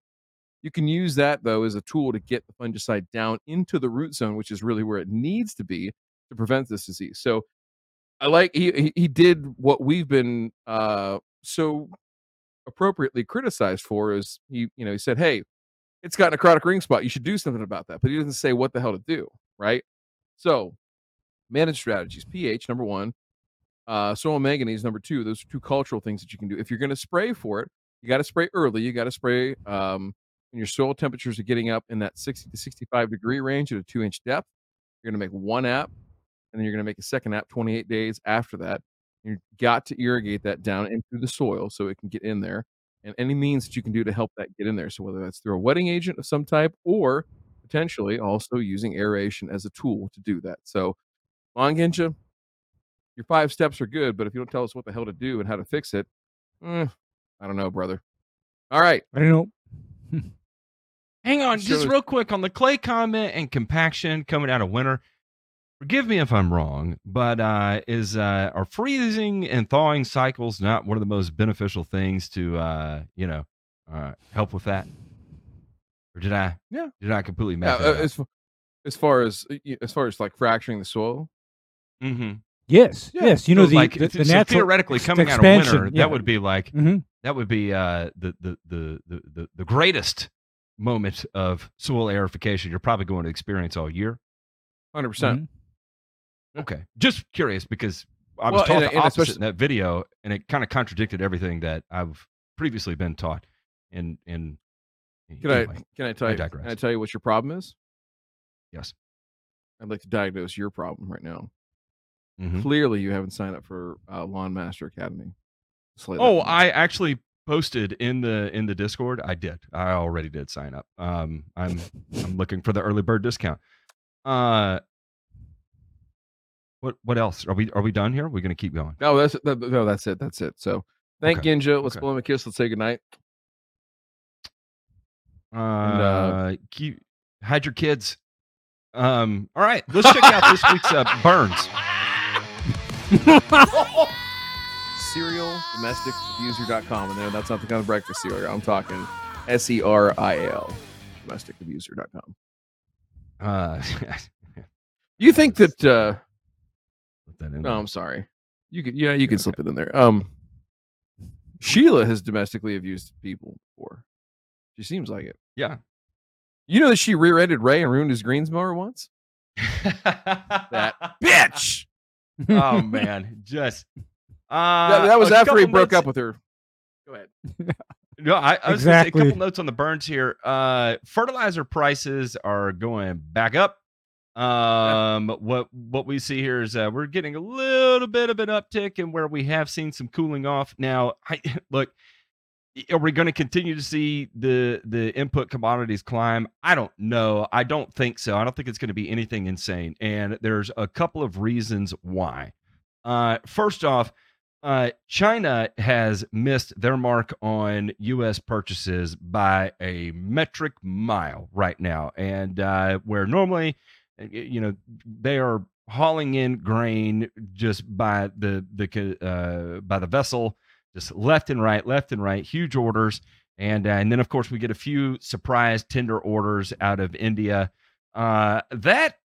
You can use that though as a tool to get the fungicide down into the root zone, which is really where it needs to be to prevent this disease. So I like he he did what we've been uh, so appropriately criticized for is he you know he said hey it's got necrotic ring spot you should do something about that but he doesn't say what the hell to do right so manage strategies ph number one uh, soil manganese, number two. Those are two cultural things that you can do. If you're going to spray for it, you got to spray early. You got to spray um, when your soil temperatures are getting up in that 60 to 65 degree range at a two inch depth, you're going to make one app and then you're going to make a second app 28 days after that. You've got to irrigate that down into the soil so it can get in there and any means that you can do to help that get in there. So whether that's through a wetting agent of some type or potentially also using aeration as a tool to do that. So Monginja, your five steps are good, but if you don't tell us what the hell to do and how to fix it, eh, I don't know, brother. All right. I don't know. <laughs> Hang on, just real quick on the clay comment and compaction coming out of winter. Forgive me if I'm wrong, but uh, is uh, are freezing and thawing cycles not one of the most beneficial things to uh, you know uh, help with that? Or did I? Yeah. Did I completely mess yeah, uh, as, as far as as far as like fracturing the soil. Mm-hmm. Yes, yeah. yes. You know, the, like, the, the so natural theoretically coming out of winter, yeah. that would be like mm-hmm. that would be uh, the, the, the the the greatest moment of soil aerification you're probably going to experience all year. 100 percent. Mm-hmm. Okay, just curious because I was well, taught and, the opposite in that video, and it kind of contradicted everything that I've previously been taught. And and can anyway, I can I tell I you? Can I tell you what your problem is? Yes. I'd like to diagnose your problem right now. Mm-hmm. Clearly, you haven't signed up for uh, Lawn Master Academy. Oh, I actually posted in the in the Discord. I did. I already did sign up. Um, I'm I'm looking for the early bird discount. Uh, what what else? Are we are we done here? We're gonna keep going. No, that's that, no, that's it. That's it. So thank okay. Ginja. Let's okay. blow him a kiss. Let's say goodnight. Uh, and, uh, keep hide your kids. Um, all right, let's check out this week's uh, burns. Serial domestic abuser.com. And there, that's not the kind of breakfast cereal. I'm talking S E R I L, domestic abuser.com. Uh, <laughs> you think that, uh, that no, I'm sorry. You could, yeah, you can okay. slip it in there. Um, Sheila has domestically abused people before. She seems like it. Yeah. You know that she rear-ended Ray and ruined his greens mower once? <laughs> that bitch oh <laughs> man, just uh, that, that was after he broke notes. up with her. Go ahead. <laughs> No, I, I was exactly. say a couple notes on the burns here. Uh, fertilizer prices are going back up. Um, yeah. what what we see here is uh, we're getting a little bit of an uptick, and where we have seen some cooling off. Now, I, <laughs> look, are we going to continue to see the the input commodities climb? I don't know. I don't think so. I don't think it's going to be anything insane and there's a couple of reasons why. Uh, first off uh, china has missed their mark on us purchases by a metric mile right now and uh, where normally you know they are hauling in grain just by the the uh, by the vessel just left and right, left and right, huge orders. And, uh, and then, of course, we get a few surprise tender orders out of India. Uh, that,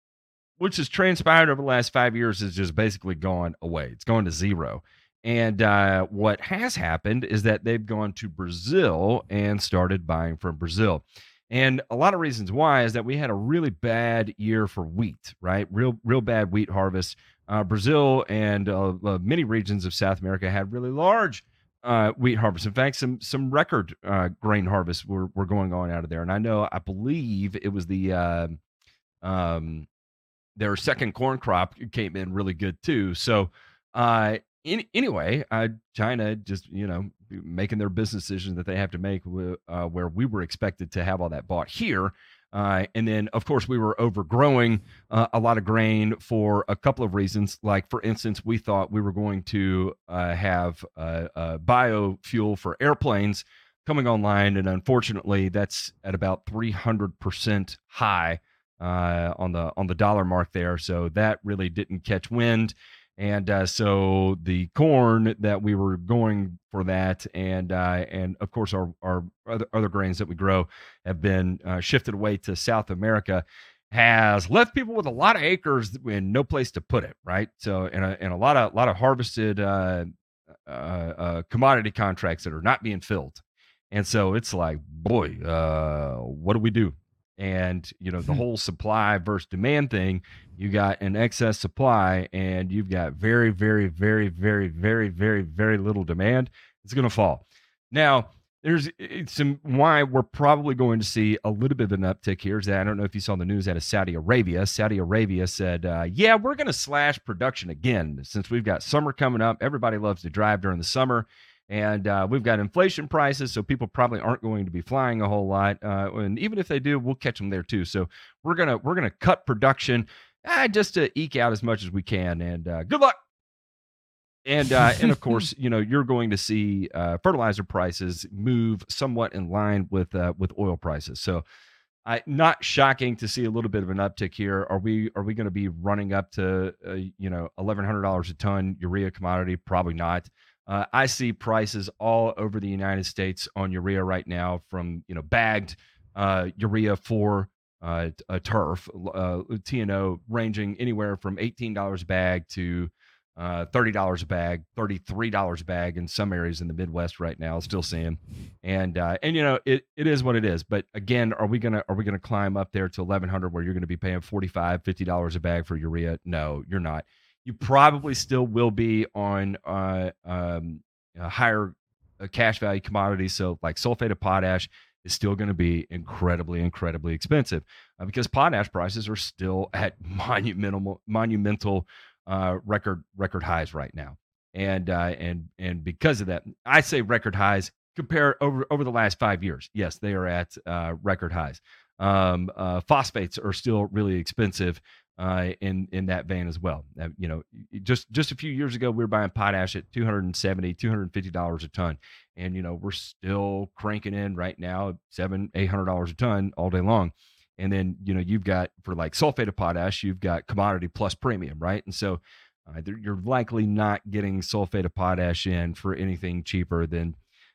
which has transpired over the last five years, is just basically gone away. It's gone to zero. And uh, what has happened is that they've gone to Brazil and started buying from Brazil. And a lot of reasons why is that we had a really bad year for wheat, right? Real, real bad wheat harvest. Uh, Brazil and uh, uh many regions of South America had really large uh, wheat harvest. In fact, some some record uh, grain harvests were were going on out of there. And I know, I believe it was the uh, um, their second corn crop came in really good too. So, uh, in, anyway, uh, China just you know making their business decisions that they have to make, uh, where we were expected to have all that bought here. Uh, and then, of course, we were overgrowing uh, a lot of grain for a couple of reasons. Like, for instance, we thought we were going to uh, have biofuel for airplanes coming online, and unfortunately, that's at about 300% high uh, on the on the dollar mark there. So that really didn't catch wind. And uh, so the corn that we were going for that, and uh, and of course our our other, other grains that we grow have been uh, shifted away to South America, has left people with a lot of acres and no place to put it. Right. So and a, and a lot of a lot of harvested uh, uh, uh, commodity contracts that are not being filled, and so it's like, boy, what do we do? and you know the hmm. whole supply versus demand thing you got an excess supply and you've got very very very very very very very little demand it's going to fall now there's some why we're probably going to see a little bit of an uptick here. Is that I don't know if you saw the news out of Saudi Arabia. Saudi Arabia said, uh, "Yeah, we're going to slash production again since we've got summer coming up. Everybody loves to drive during the summer." And uh, we've got inflation prices, so people probably aren't going to be flying a whole lot. Uh, and even if they do, we'll catch them there too. So we're gonna we're gonna cut production uh, just to eke out as much as we can. And uh, good luck and uh, and of <laughs> course, you know, you're going to see uh, fertilizer prices move somewhat in line with uh, with oil prices. So, I not shocking to see a little bit of an uptick here. Are we are we going to be running up to uh, you know eleven hundred dollars a ton urea commodity? Probably not. Uh, I see prices all over the United States on urea right now, from you know bagged uh, urea for a turf uh, T&O ranging anywhere from eighteen dollars a bag to uh, $30 a bag, $33 a bag in some areas in the Midwest right now, still seeing. And, uh, and, you know, it, it is what it is. But again, are we going to, are we going to climb up there to 1100 where you're going to be paying 45, $50 a bag for urea? No, you're not. You probably still will be on, uh, um, higher uh, cash value commodities. So like sulfate of potash is still going to be incredibly, incredibly expensive uh, because potash prices are still <laughs> at monumental, monumental uh, record record highs right now, and uh, and and because of that, I say record highs. Compare over over the last five years. Yes, they are at uh, record highs. Um, uh, phosphates are still really expensive uh, in in that vein as well. Uh, you know, just just a few years ago, we were buying potash at 270 250 dollars a ton, and you know we're still cranking in right now seven eight hundred dollars a ton all day long. And then, you know, you've got for like sulfate of potash, you've got commodity plus premium, right? And so uh, you're likely not getting sulfate of potash in for anything cheaper than,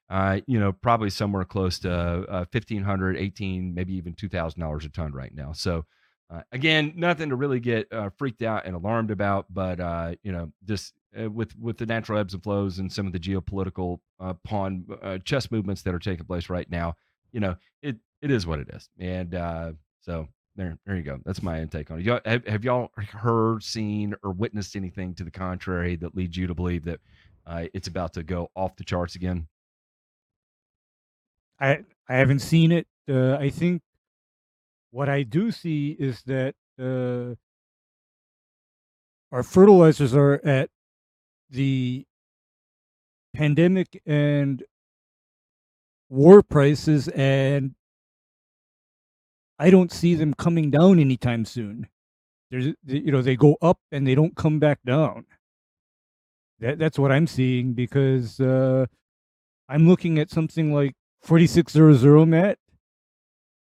uh, you know, probably somewhere close to uh, 1500 18 maybe even $2,000 a ton right now. So, uh, again, nothing to really get uh, freaked out and alarmed about, but uh, you know, just uh, with with the natural ebbs and flows and some of the geopolitical uh, pawn uh, chess movements that are taking place right now, you know, it it is what it is, and so there, there you go. That's my intake on it. Y'all, have, have y'all heard, seen, or witnessed anything to the contrary that leads you to believe that uh, it's about to go off the charts again? I I haven't seen it. Uh, I think what I do see is that uh, our fertilizers are at the pandemic and war prices, and I don't see them coming down anytime soon. There's, you know, they go up and they don't come back down. That that's what I'm seeing because uh, I'm looking at something like 4600 Matt,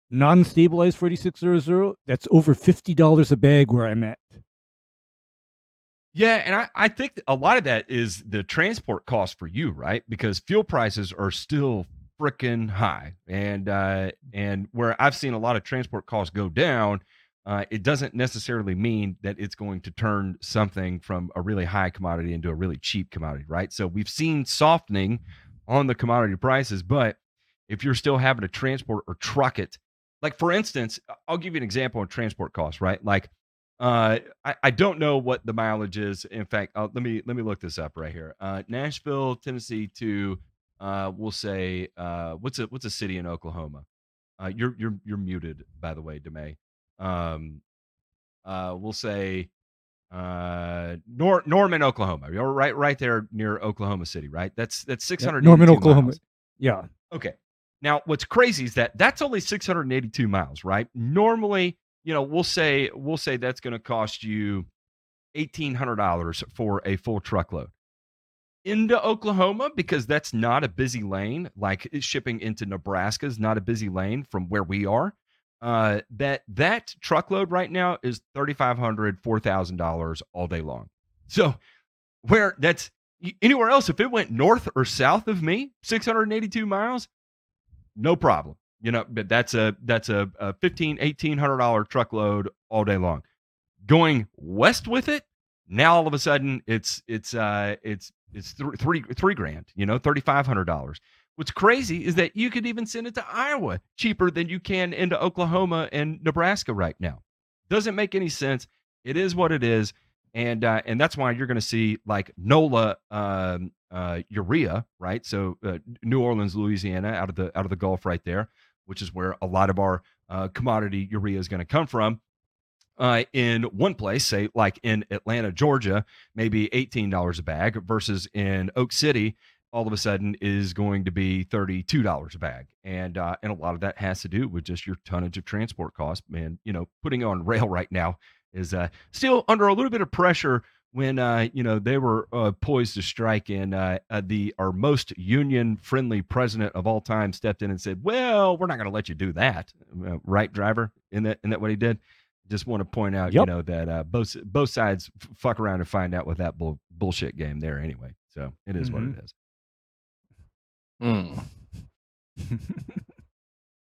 non-stabilized 4600. That's over fifty dollars a bag where I'm at. Yeah, and I, I think a lot of that is the transport cost for you, right? Because fuel prices are still freaking high, and uh, and where I've seen a lot of transport costs go down, uh, it doesn't necessarily mean that it's going to turn something from a really high commodity into a really cheap commodity, right? So we've seen softening on the commodity prices, but if you're still having to transport or truck it, like for instance, I'll give you an example of transport costs, right? Like uh, I, I don't know what the mileage is. In fact, I'll, let me let me look this up right here. Uh, Nashville, Tennessee to uh, we'll say uh, what's a what's a city in Oklahoma? Uh, you're you're you're muted by the way, Demay. Um, uh, we'll say uh, Nor- Norman, Oklahoma. You're right right there near Oklahoma City, right? That's that's 600 Norman, Oklahoma. Miles. Yeah. Okay. Now, what's crazy is that that's only 682 miles, right? Normally, you know, we'll say we'll say that's going to cost you $1800 for a full truckload into Oklahoma because that's not a busy lane. Like shipping into Nebraska is not a busy lane from where we are. Uh, that that truckload right now is thirty five hundred, four thousand dollars all day long. So where that's anywhere else, if it went north or south of me, six hundred and eighty two miles, no problem. You know, but that's a that's a, a fifteen, eighteen hundred dollar truckload all day long. Going west with it, now all of a sudden it's it's uh it's it's th- three three grand, you know, thirty five hundred dollars. What's crazy is that you could even send it to Iowa cheaper than you can into Oklahoma and Nebraska right now. Doesn't make any sense. It is what it is. and uh, and that's why you're going to see like NOLA um, uh, urea, right? So uh, New Orleans, Louisiana, out of the out of the Gulf, right there, which is where a lot of our uh, commodity urea is going to come from. Uh, in one place, say like in Atlanta, Georgia, maybe $18 a bag versus in Oak City, all of a sudden is going to be $32 a bag. And uh, and a lot of that has to do with just your tonnage of transport costs. Man, you know, putting on rail right now is uh, still under a little bit of pressure when uh, you know they were uh, poised to strike and uh, uh, the our most union friendly president of all time stepped in and said well we're not going to let you do that uh, right driver in that in that what he did just want to point out yep. you know that uh, both both sides f- fuck around and find out with that bull, bullshit game there anyway so it is mm-hmm. what it mm-hmm. mm.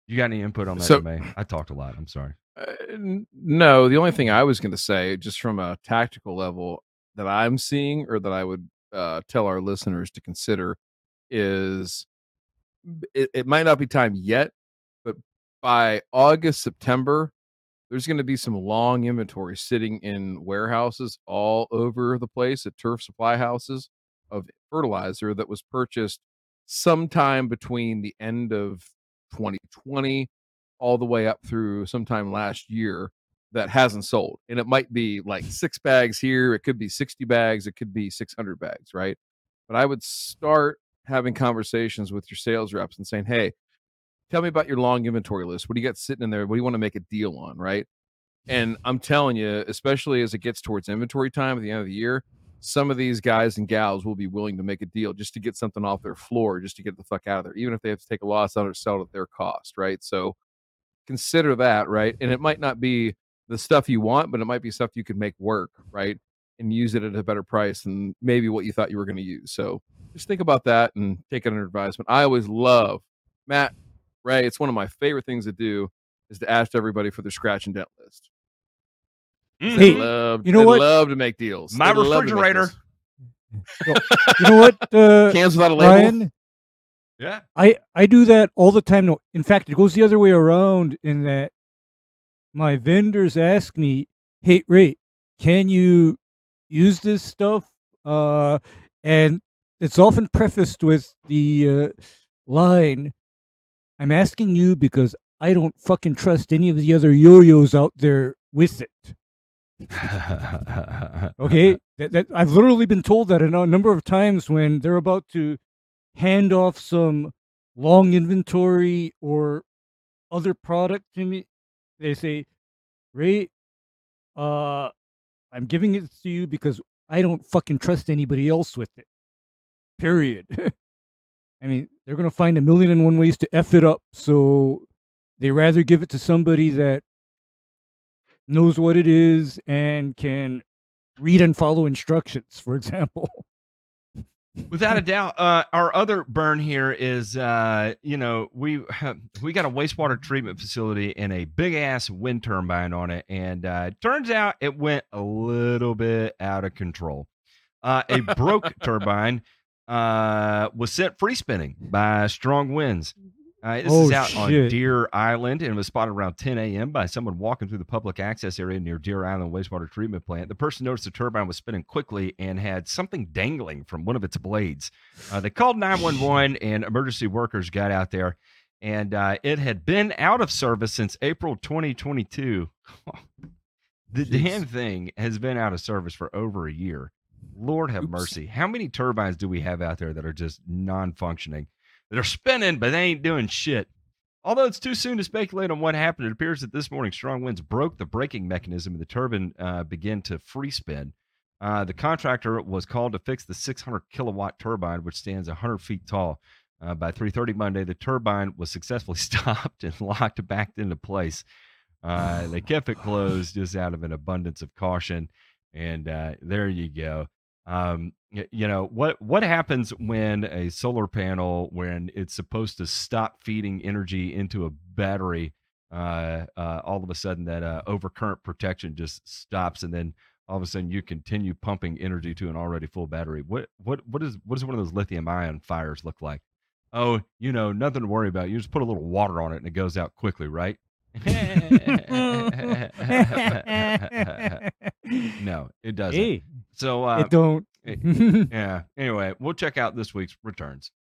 you got any input on <laughs> that so, May? i talked a lot i'm sorry uh, no, the only thing I was going to say, just from a tactical level, that I'm seeing or that I would uh, tell our listeners to consider is it, it might not be time yet, but by August, September, there's going to be some long inventory sitting in warehouses all over the place at turf supply houses of fertilizer that was purchased sometime between the end of 2020 all the way up through sometime last year that hasn't sold. And it might be like six bags here, it could be 60 bags, it could be 600 bags, right? But I would start having conversations with your sales reps and saying, hey, tell me about your long inventory list. What do you got sitting in there? What do you want to make a deal on, right? And I'm telling you, especially as it gets towards inventory time at the end of the year, some of these guys and gals will be willing to make a deal just to get something off their floor, just to get the fuck out of there, even if they have to take a loss on it or sell it at their cost, right? So consider that, right? And it might not be the stuff you want, but it might be stuff you could make work, right? And use it at a better price than maybe what you thought you were going to use. So just think about that and take it under advisement. I always love Matt, Ray. It's one of my favorite things to do is to ask everybody for their scratch and dent list. Mm-hmm. Hey, love, you know what? Love to make deals. My they refrigerator. <laughs> you know what? Uh, Cans without a label. Ryan, yeah. I I do that all the time. No, in fact, it goes the other way around in that my vendors ask me, "Hey, Ray, can you use this stuff?" Uh, and it's often prefaced with the uh, line, "I'm asking you because I don't fucking trust any of the other yo-yos out there with it." <laughs> okay, that, that I've literally been told that a number of times when they're about to hand off some long inventory or other product to me, they say, Ray, uh, I'm giving it to you because I don't fucking trust anybody else with it. Period. <laughs> I mean, they're going to find a million and one ways to F it up. So they rather give it to somebody that knows what it is and can read and follow instructions, for <laughs> example. Without a doubt, uh, our other burn here is, uh, you know, we have, <laughs> we got a wastewater treatment facility and a big ass wind turbine on it, and uh, turns out it went a little bit out of control. Uh, a broke <laughs> turbine uh, was set free spinning by strong winds. Uh, this oh, is out shit. on Deer Island and was spotted around 10 a.m. by someone walking through the public access area near Deer Island wastewater treatment plant. The person noticed the turbine was spinning quickly and had something dangling from one of its blades. Uh, they called 911 and emergency workers got out there, and uh, it had been out of service since April 2022. <laughs> the Jeez. damn thing has been out of service for over a year. Lord have Oops. mercy. How many turbines do we have out there that are just non functioning? That are spinning, but they ain't doing shit. Although it's too soon to speculate on what happened, it appears that this morning strong winds broke the braking mechanism and the turbine uh, began to free spin. Uh, the contractor was called to fix the 600 kilowatt turbine, which stands 100 feet tall. Uh, by 3:30 Monday, the turbine was successfully <laughs> stopped and locked back into place. Uh, they kept it closed just out of an abundance of caution, and uh, there you go. Um, you know what what happens when a solar panel when it's supposed to stop feeding energy into a battery uh, uh, all of a sudden that uh, overcurrent protection just stops and then all of a sudden you continue pumping energy to an already full battery? What what what is what does one of those lithium ion fires look like? Oh you know nothing to worry about. You just put a little water on it and it goes out quickly right <laughs> no, it <laughs> doesn't. Hey, so uh, it don't. <laughs> yeah. Anyway, we'll check out this week's returns.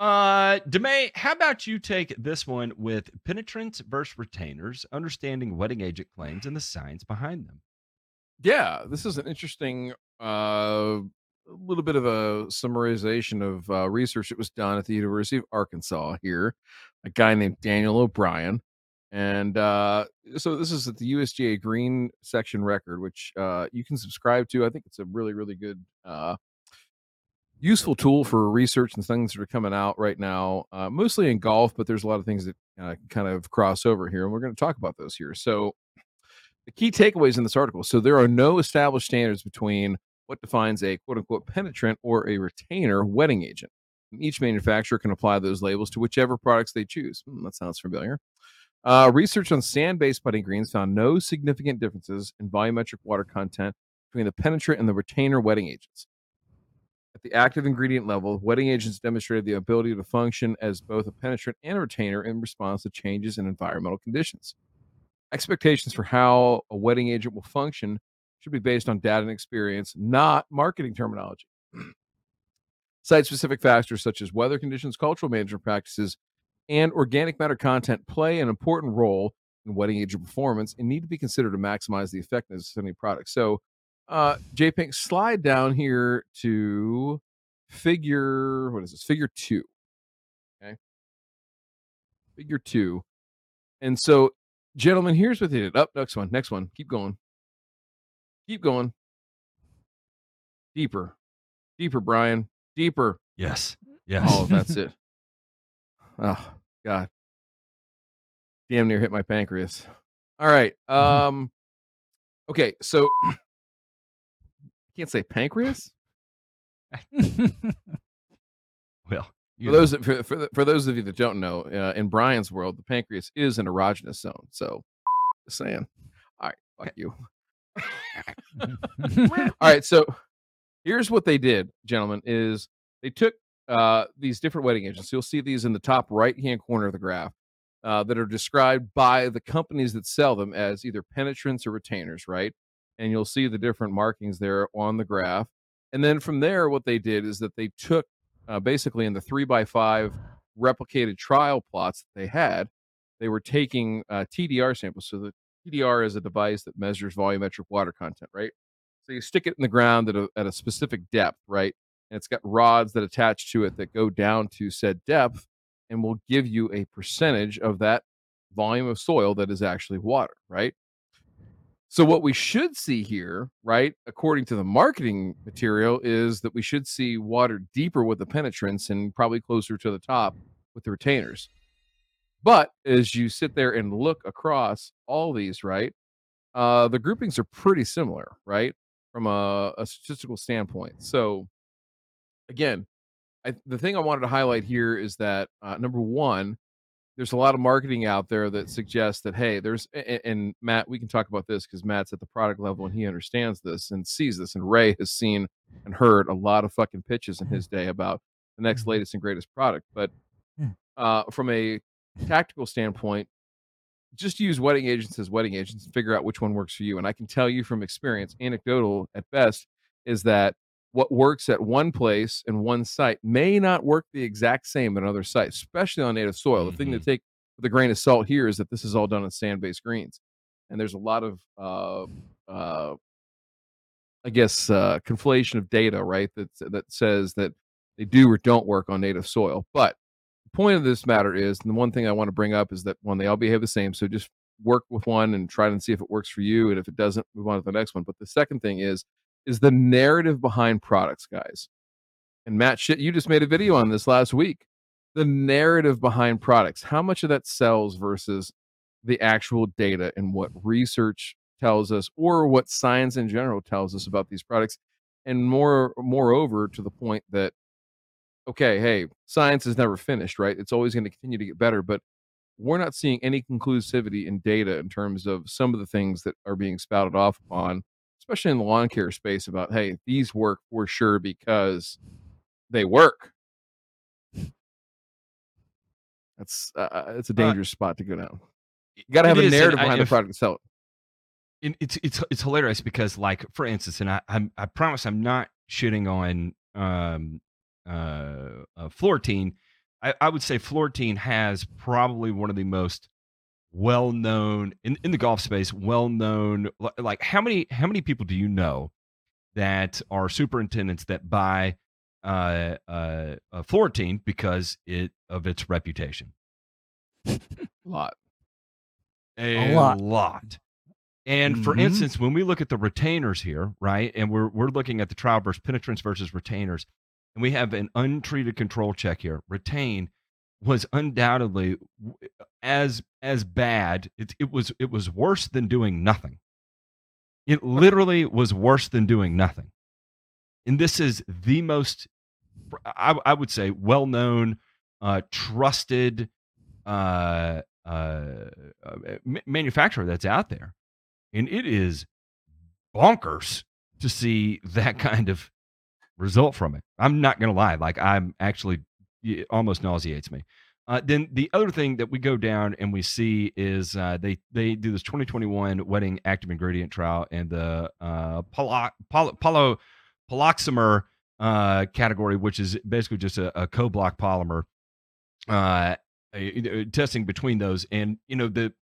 Uh, Demay, how about you take this one with penetrants versus retainers, understanding wetting agent claims and the science behind them? Yeah, this is an interesting, uh, little bit of a summarization of uh, research that was done at the University of Arkansas here. A guy named Daniel O'Brien, and uh, so this is at the USGA Green Section Record, which uh, you can subscribe to. I think it's a really, really good uh, useful tool for research and things that are coming out right now, uh, mostly in golf, but there's a lot of things that uh, kind of cross over here, and we're going to talk about those here. So, the key takeaways in this article so, there are no established standards between what defines a quote unquote penetrant or a retainer wetting agent. And each manufacturer can apply those labels to whichever products they choose. Hmm, that sounds familiar. Uh, research on sand based putting greens found no significant differences in volumetric water content between the penetrant and the retainer wetting agents. At the active ingredient level, wetting agents demonstrated the ability to function as both a penetrant and a retainer in response to changes in environmental conditions. Expectations for how a wetting agent will function should be based on data and experience, not marketing terminology. Site specific factors such as weather conditions, cultural management practices, and organic matter content play an important role in wetting agent performance and need to be considered to maximize the effectiveness of any product. So, uh, J Pink, slide down here to figure, what is this? Figure two. Okay. Figure two. And so, gentlemen, here's what they did. Up, oh, next one, next one. Keep going. Keep going. Deeper. Deeper, Brian. Deeper. Yes. Yes. Oh, that's it. <laughs> Oh, God. Damn near hit my pancreas. All right. Um, okay. So <clears throat> can't say pancreas. <laughs> well, for those for, for, for, those of you that don't know, uh, in Brian's world, the pancreas is an erogenous zone. So, just saying. All right, fuck you. <laughs> All right, so here's what they did, gentlemen: is they took uh, these different wetting agents. You'll see these in the top right hand corner of the graph uh, that are described by the companies that sell them as either penetrants or retainers, right? And you'll see the different markings there on the graph. And then from there, what they did is that they took uh, basically in the three by five replicated trial plots that they had, they were taking uh, TDR samples. So the TDR is a device that measures volumetric water content, right? So you stick it in the ground at a, at a specific depth, right? And it's got rods that attach to it that go down to said depth and will give you a percentage of that volume of soil that is actually water, right? So what we should see here, right, according to the marketing material, is that we should see water deeper with the penetrants and probably closer to the top with the retainers. But as you sit there and look across all these, right, uh, the groupings are pretty similar, right, from a, a statistical standpoint. So again, I, the thing I wanted to highlight here is that uh, number one, there's a lot of marketing out there that suggests that hey there's and, and matt we can talk about this because matt's at the product level and he understands this and sees this and ray has seen and heard a lot of fucking pitches in his day about the next mm-hmm. latest and greatest product but uh, from a tactical standpoint just use wetting agents as wetting agents and figure out which one works for you and i can tell you from experience anecdotal at best is that what works at one place and one site may not work the exact same at another site, especially on native soil. Mm-hmm. The thing to mm-hmm. take with a grain of salt here is that this is all done on sand based greens. And there's a lot of, uh, uh, I guess, uh, conflation of data, right? That, that says that they do or don't work on native soil. But the point of this matter is, and the one thing I want to bring up is that when they all behave the same, so just work with one and try and see if it works for you. And if it doesn't, move on to the next one. But the second thing is, is the narrative behind products, guys. And Matt, shit, you just made a video on this last week. The narrative behind products, how much of that sells versus the actual data and what research tells us or what science in general tells us about these products. And more moreover, to the point that okay, hey, science is never finished, right? It's always going to continue to get better. But we're not seeing any conclusivity in data in terms of some of the things that are being spouted off on, especially in the lawn care space about, hey, these work for sure because they work. That's uh, uh it's a uh, dangerous uh, spot to go down. You got to have a narrative behind I, the product to sell it. It's it's it's hilarious because, like, for instance, and I I'm, i promise I'm not shitting on um uh, uh Floratine I, I would say Floratine has probably one of the most well known in, in the golf space, well known like how many how many people do you know that are superintendents that buy uh, uh, uh Floratine because it of its reputation? a <laughs> lot. A, a lot. lot. And mm-hmm. for instance, when we look at the retainers here, right, and we're we're looking at the trial versus penetrants versus retainers, and we have an untreated control check here. Retain was undoubtedly as as bad. It, it was it was worse than doing nothing. It literally was worse than doing nothing. And this is the most, I, I would say, well known, uh, trusted uh, uh, uh manufacturer that's out there. And it is bonkers to see that kind of result from it. I'm not going to lie. Like, I'm actually, it almost nauseates me. Uh, then the other thing that we go down and we see is uh, they they do this 2021 wetting active ingredient trial and the uh, polo, poloxamer uh, category, which is basically just a, a co-block polymer. Uh, testing between those, and you know the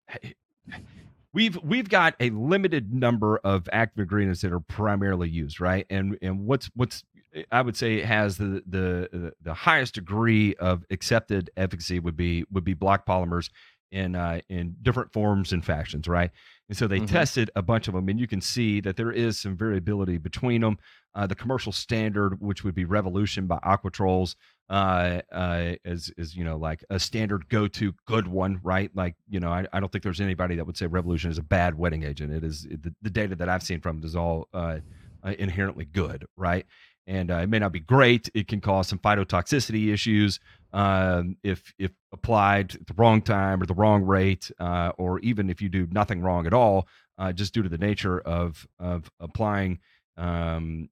we've we've got a limited number of active ingredients that are primarily used, right? And and what's what's I would say it has the the the highest degree of accepted efficacy would be would be block polymers in uh, in different forms and fashions, right? And so they mm-hmm. tested a bunch of them, and you can see that there is some variability between them. Uh, the commercial standard, which would be Revolution by Aquatrols, uh, uh, is is you know like a standard go to good one, right? Like you know, I, I don't think there's anybody that would say Revolution is a bad wetting agent. It is the, the data that I've seen from it is all uh, uh inherently good, right? And uh, it may not be great. It can cause some phytotoxicity issues um, if if applied at the wrong time or the wrong rate, uh, or even if you do nothing wrong at all, uh, just due to the nature of of applying um,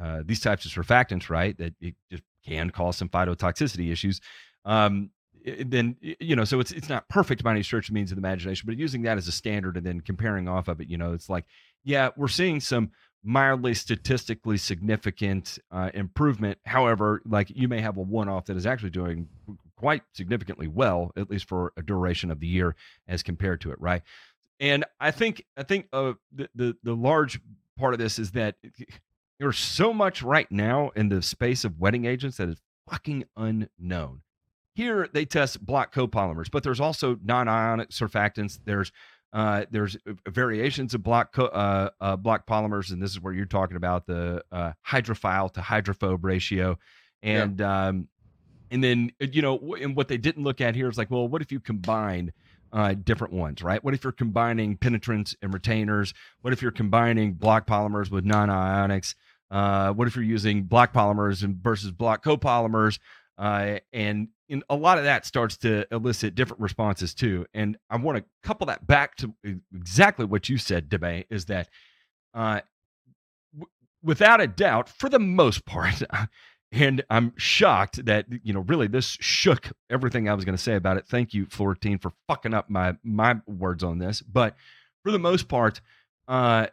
uh, these types of surfactants, right? That it just can cause some phytotoxicity issues. Um, then you know, so it's it's not perfect by any stretch of means of the imagination, but using that as a standard and then comparing off of it, you know, it's like, yeah, we're seeing some mildly statistically significant uh, improvement. However, like you may have a one off that is actually doing quite significantly well, at least for a duration of the year as compared to it, right? And I think I think uh, the, the the large part of this is that <laughs> there's so much right now in the space of wetting agents that is fucking unknown. Here they test block copolymers, but there's also non-ionic surfactants. There's uh, there's variations of block co- uh, uh, block polymers, and this is where you're talking about the uh, hydrophile to hydrophobe ratio, and yeah. um, and then uh, you know, and what they didn't look at here is like, well, what if you combine uh, different ones, right? What if you're combining penetrants and retainers? What if you're combining block polymers with non-ionics? Uh, what if you're using block polymers and versus block copolymers? Uh, and in a lot of that starts to elicit different responses too. And I want to couple that back to exactly what you said, DeMay, is that uh, w- without a doubt, for the most part, <laughs> and I'm shocked that you know really this shook everything I was going to say about it. Thank you, Floratine, for fucking up my my words on this. But for the most part, uh,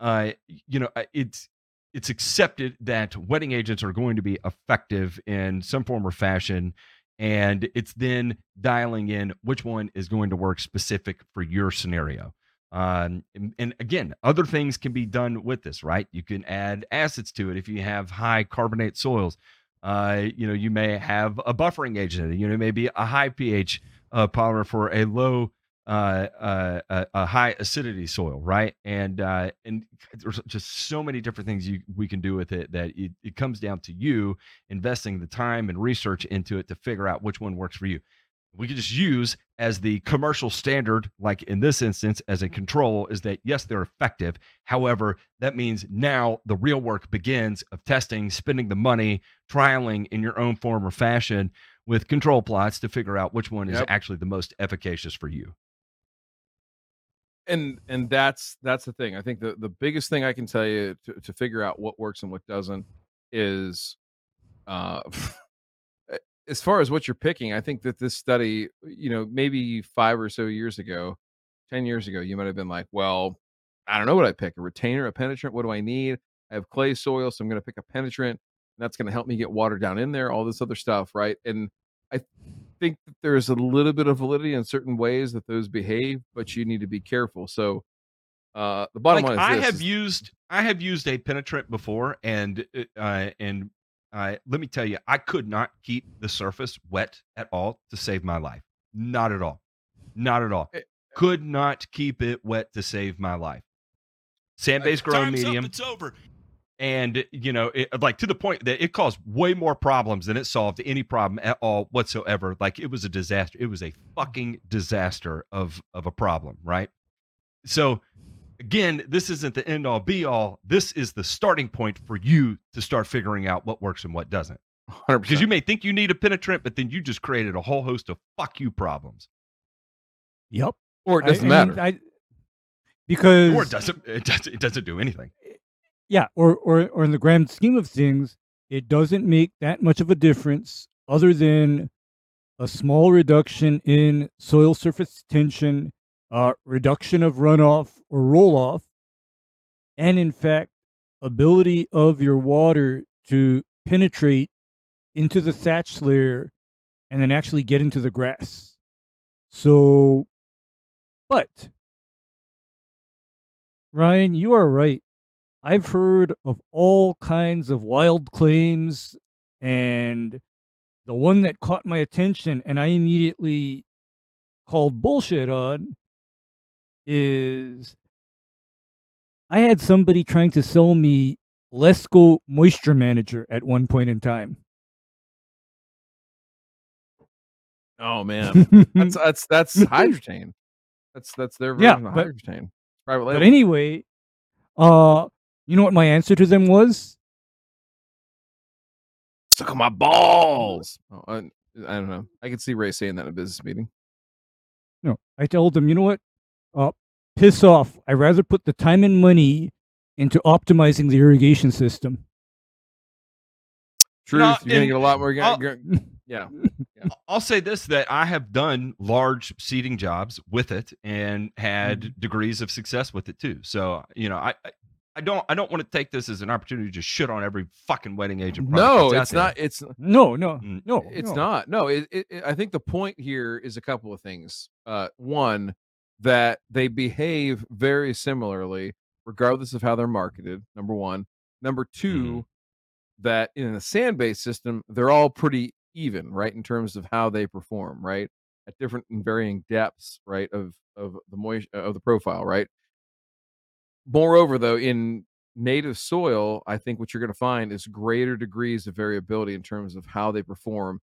uh, you know, it's it's accepted that wetting agents are going to be effective in some form or fashion and it's then dialing in which one is going to work specific for your scenario. Um, and, and, again other things can be done with this right? You can add acids to it if you have high carbonate soils. Uh, you know you may have a buffering agent you know maybe a high ph uh, polymer for a low uh, uh, a, a, high acidity soil, right? And uh, and there's just so many different things you we can do with it that it, it comes down to you investing the time and research into it to figure out which one works for you. We could just use as the commercial standard, like in this instance, as a control, is that yes, they're effective. However, that means now the real work begins of testing, spending the money, trialing in your own form or fashion with control plots to figure out which one is actually the most efficacious for you. And and that's that's the thing. I think the the biggest thing I can tell you to, to figure out what works and what doesn't is uh <laughs> as far as what you're picking, I think that this study, you know, maybe five or so years ago, 10 years ago, you might have been like, well, I don't know what I pick a retainer, a penetrant. What do I need? I have clay soil, so I'm going to pick a penetrant. that's going to help me get water down in there, all this other stuff, right? And I think that there's a little bit of validity in certain ways that those behave, but you need to be careful. So uh, the bottom like line I have is, used I have used a penetrant before, and uh, and uh, let me tell you, I could not keep the surface wet at all to save my life. Not at all. Not at all. Eh, could not keep it wet to save my life. Sand based grown medium. Up, it's over and you know it, like to the point that it caused way more problems than it solved any problem at all whatsoever. Like it was a disaster it was a fucking disaster of of a problem right? So again this isn't the end all be all. This is the starting point for you to start figuring out what works and what doesn't. 100%. because you may think you need a penetrant but then you just created a whole host of fuck you problems. Yep or it doesn't I, matter. I, because or it doesn't it doesn't it doesn't do anything yeah, or, or or in the grand scheme of things, it doesn't make that much of a difference other than a small reduction in soil surface tension, uh, reduction of runoff or roll off, and in fact, ability of your water to penetrate into the thatch layer and then actually get into the grass. So, but Ryan, you are right. I've heard of all kinds of wild claims, and the one that caught my attention and I immediately called bullshit on is I had somebody trying to sell me Lesco Moisture Manager at one point in time. Oh <laughs> man, that's <laughs> that's that's Hydretain. That's that's their version yeah, but, of Hydretain. Private label. But anyway, uh, you know what my answer to them was? Suck on my balls. Oh, I, I don't know. I could see Ray saying that in a business meeting. No, I told them, you know what? Uh, piss off. I'd rather put the time and money into optimizing the irrigation system. Truth, no, you're gonna get a lot more. <laughs> yeah. yeah. I'll say this: that I have done large seeding jobs with it and had mm-hmm. degrees of success with it too. So you know, I I don't I don't want to take this as an opportunity to shit on every fucking wetting agent. No, it's not. It's no, no, mm. no. It's no. not. No, it, it, I think the point here is a couple of things. Uh, one, that they behave very similarly, regardless of how they're marketed. Number one. Number 2 mm. that in a sand based system, they're all pretty even, right, in terms of how they perform, right, at different and varying depths, right, of of the moisture of the profile, right Moreover, though, in native soil, I think what you're going to find is greater degrees of variability in terms of how they perform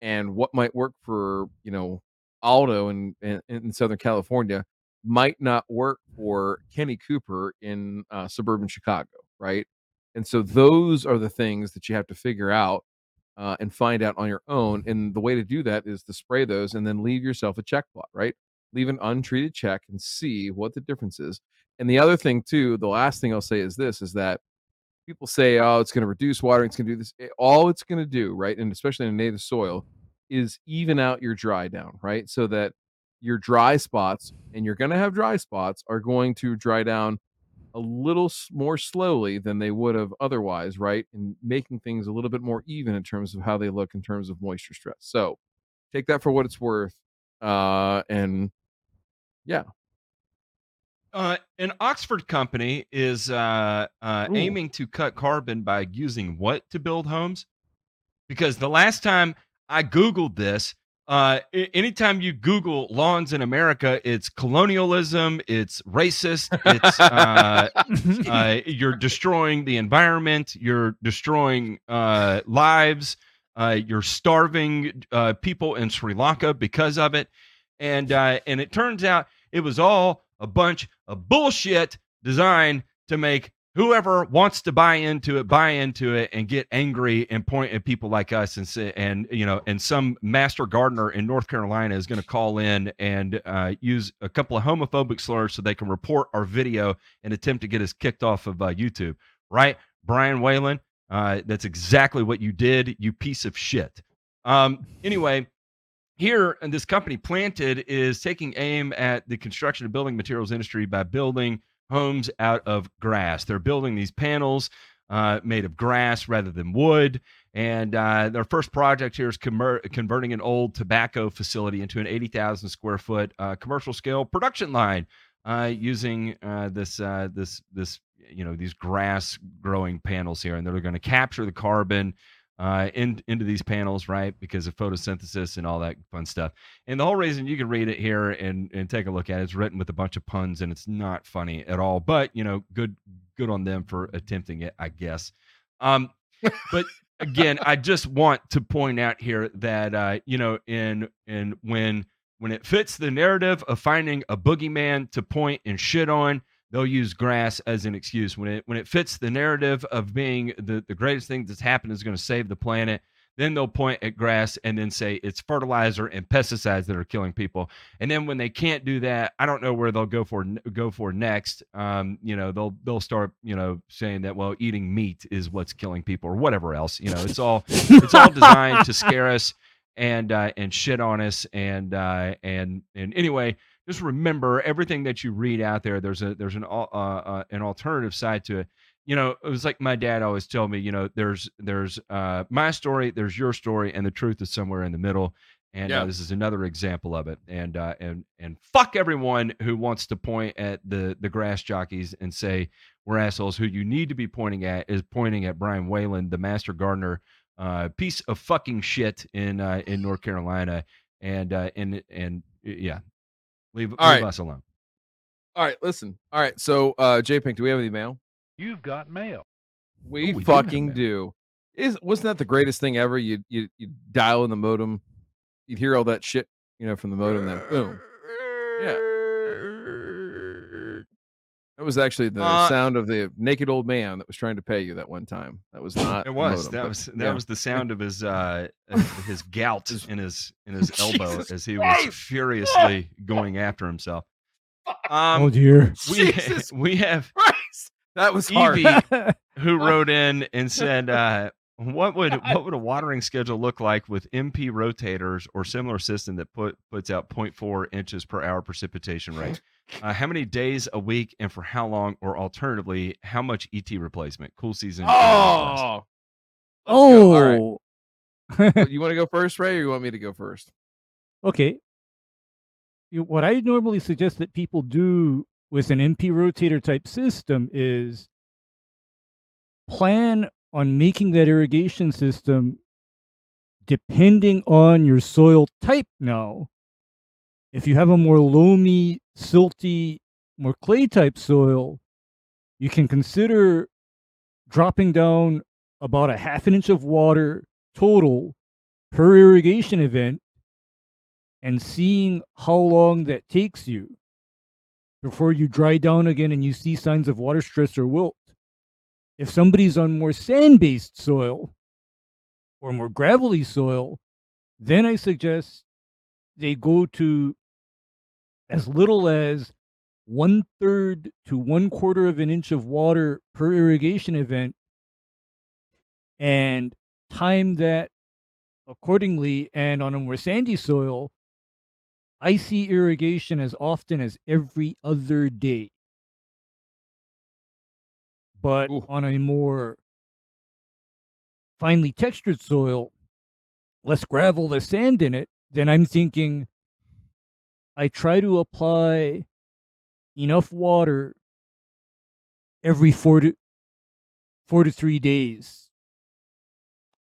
and what might work for, you know, Aldo in, in, in Southern California might not work for Kenny Cooper in uh, suburban Chicago, right? And so those are the things that you have to figure out uh, and find out on your own. And the way to do that is to spray those and then leave yourself a check plot, right? Leave an untreated check and see what the difference is. And the other thing too, the last thing I'll say is this: is that people say, "Oh, it's going to reduce watering, it's going to do this." Eh, all it's going to do, right, and especially in a native soil, is even out your dry down, right, so that your dry spots, and you're going to have dry spots, are going to dry down a little more slowly than they would have otherwise, right, and making things a little bit more even in terms of how they look in terms of moisture stress. So, take that for what it's worth, uh, and yeah, uh, an Oxford company is uh, uh, aiming to cut carbon by using what to build homes? Because the last time I Googled this, uh, anytime you Google lawns in America, it's colonialism, it's racist, it's uh, <laughs> uh, you're destroying the environment, you're destroying uh, lives, uh, you're starving uh, people in Sri Lanka because of it, and uh, and it turns out it was all a bunch of bullshit designed to make whoever wants to buy into it, buy into it, and get angry and point at people like us, and say, and you know, and some master gardener in North Carolina is going to call in and uh, use a couple of homophobic slurs so they can report our video and attempt to get us kicked off of uh, YouTube. Right, Brian Whalen? Uh, that's exactly what you did, you piece of shit. Um, anyway, here, and this company Planted is taking aim at the construction and building materials industry by building homes out of grass. They're building these panels uh, made of grass rather than wood. And uh, their first project here is converting an old tobacco facility into an 80,000 square foot uh, commercial scale production line uh, using uh, this uh, this this you know these grass growing panels here, and they're going to capture the carbon uh, in, into these panels, right? Because of photosynthesis and all that fun stuff. And the whole reason you can read it here and, and take a look at it, it's written with a bunch of puns and it's not funny at all. But you know, good good on them for attempting it, I guess. Um, but again, I just want to point out here that uh, you know, in in when when it fits the narrative of finding a boogeyman to point and shit on, they'll use grass as an excuse. When it when it fits the narrative of being the, the greatest thing that's happened is going to save the planet then they'll point at grass and then say it's fertilizer and pesticides that are killing people. And then when they can't do that i don't know where they'll go for go for next. Um, you know they'll they'll start you know saying that well eating meat is what's killing people or whatever else you know it's all it's all designed to scare us and uh, and shit on us and uh, and and anyway just remember everything that you read out there. There's a there's an uh, uh, an alternative side to it. You know, it was like my dad always told me. You know, there's there's uh, my story, there's your story, and the truth is somewhere in the middle. And uh, yeah. this is another example of it. And uh, and and fuck everyone who wants to point at the the grass jockeys and say we're assholes. Who you need to be pointing at is pointing at Brian Whalen, the master gardener, uh, piece of fucking shit in uh, in North Carolina. And uh, and and yeah, Leave, All leave right. us alone. All right, listen. All right, so uh J Pink, do we have any mail? You've got mail. We, we fucking do, do. Is wasn't that the greatest thing ever? You you you dial in the modem, you'd hear all that shit, you know, from the modem. Then boom, yeah. That was actually the uh, sound of the naked old man that was trying to pay you that one time. That was not. It was. Modem, that but, was that yeah. was the sound of his uh <laughs> his gout in his in his <laughs> elbow as he was furiously going after himself. Um, oh dear. We <laughs> we have Christ. that was Evie who wrote in and said, uh, "What would <laughs> what would a watering schedule look like with MP rotators or similar system that put puts out 0.4 inches per hour precipitation <laughs> rate?" Uh, how many days a week and for how long? Or alternatively, how much ET replacement? Cool season. Oh, oh. Right. <laughs> you want to go first, Ray, or you want me to go first? Okay. You, what I normally suggest that people do with an MP rotator type system is plan on making that irrigation system depending on your soil type now. If you have a more loamy silty, more clay type soil, you can consider dropping down about a half an inch of water total per irrigation event and seeing how long that takes you before you dry down again and you see signs of water stress or wilt. If somebody's on more sand based soil or more gravelly soil, then I suggest they go to as little as one third to one quarter of an inch of water per irrigation event and time that accordingly. And on a more sandy soil, I see irrigation as often as every other day. But Ooh. on a more finely textured soil, less gravel, less sand in it, then I'm thinking I try to apply enough water every four to four to three days.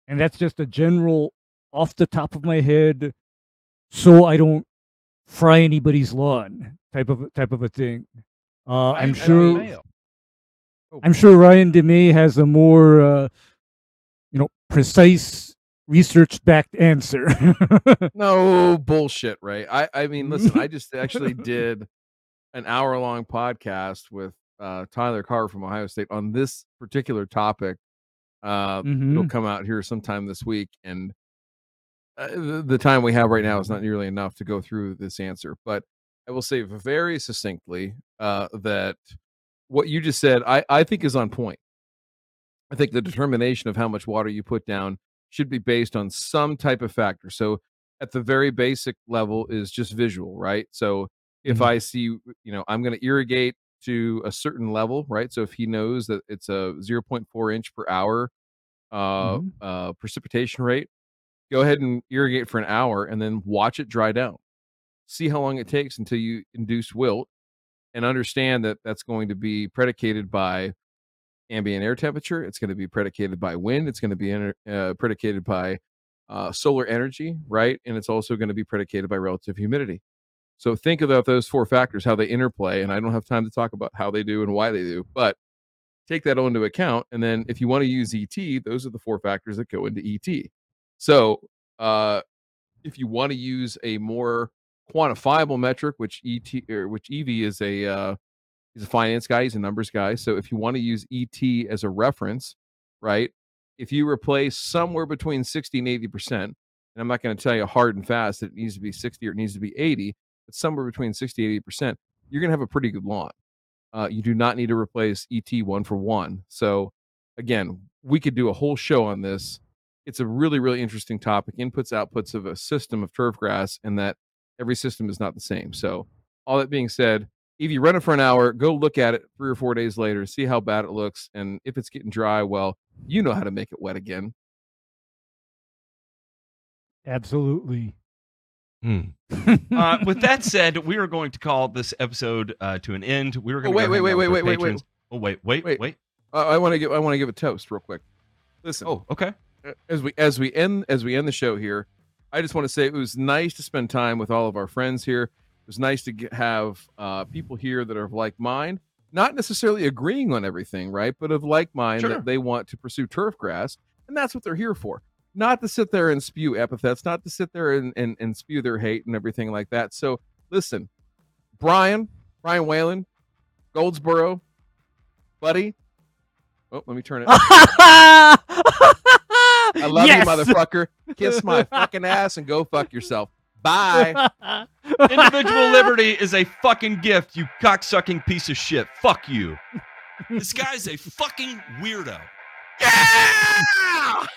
And that's just a general off the top of my head, so I don't fry anybody's lawn type of type of a thing. Uh, I'm sure. Oh. I'm sure Ryan DeMay has a more, uh, you know, precise research backed answer. <laughs> no bullshit, Right? I I mean, listen, I just actually did an hour long podcast with uh, Tyler Carr from Ohio State on this particular topic. Uh, mm-hmm. It'll come out here sometime this week, and uh, the, the time we have right now is not nearly enough to go through this answer. But I will say very succinctly uh, that what you just said, I, I think, is on point. I think the determination of how much water you put down should be based on some type of factor. So, at the very basic level, is just visual, right? So, if mm-hmm. I see, you know, I'm going to irrigate to a certain level, right? So if he knows that it's a 0.4 inch per hour uh, mm-hmm. uh, precipitation rate, go ahead and irrigate for an hour and then watch it dry down. See how long it takes until you induce wilt and understand that that's going to be predicated by ambient air temperature. It's going to be predicated by wind. It's going to be uh, predicated by uh, solar energy, right? And it's also going to be predicated by relative humidity. So think about those four factors, how they interplay. And I don't have time to talk about how they do and why they do, but take that all into account. And then if you want to use ET, those are the four factors that go into ET. So uh, if you want to use a more quantifiable metric, which ET or which EV is a uh, he's a finance guy, he's a numbers guy. So if you want to use ET as a reference, right? If you replace somewhere between 60 and 80 percent, and I'm not going to tell you hard and fast that it needs to be 60 or it needs to be 80, but somewhere between 60 and 80%, you're going to have a pretty good lawn. Uh, you do not need to replace ET one for one. So, again, we could do a whole show on this. It's a really, really interesting topic inputs, outputs of a system of turf grass, and that every system is not the same. So, all that being said, if you run it for an hour, go look at it three or four days later, see how bad it looks. And if it's getting dry, well, you know how to make it wet again. Absolutely. Hmm. uh, with that <laughs> said, we are going to call this episode uh, to an end. We were going oh, wait, wait, wait, wait, wait, wait, wait. Oh, wait, wait, wait, wait. Uh, I want to give I want to give a toast real quick. Listen. Oh, okay. As we as we end as we end the show here, I just want to say it was nice to spend time with all of our friends here. It was nice to get, have uh, people here that are of like mind, not necessarily agreeing on everything, right? But of like mind sure. that they want to pursue turf grass, and that's what they're here for not to sit there and spew epithets, not to sit there and, and, and spew their hate and everything like that. So listen, Brian, Brian Whalen, Goldsboro, buddy. Oh, let me turn it. <laughs> <laughs> I love yes! you, motherfucker. Kiss my <laughs> fucking ass and go fuck yourself. Bye. <laughs> Individual liberty is a fucking gift, you cocksucking piece of shit. Fuck you. This guy's a fucking weirdo. <laughs> Yeah!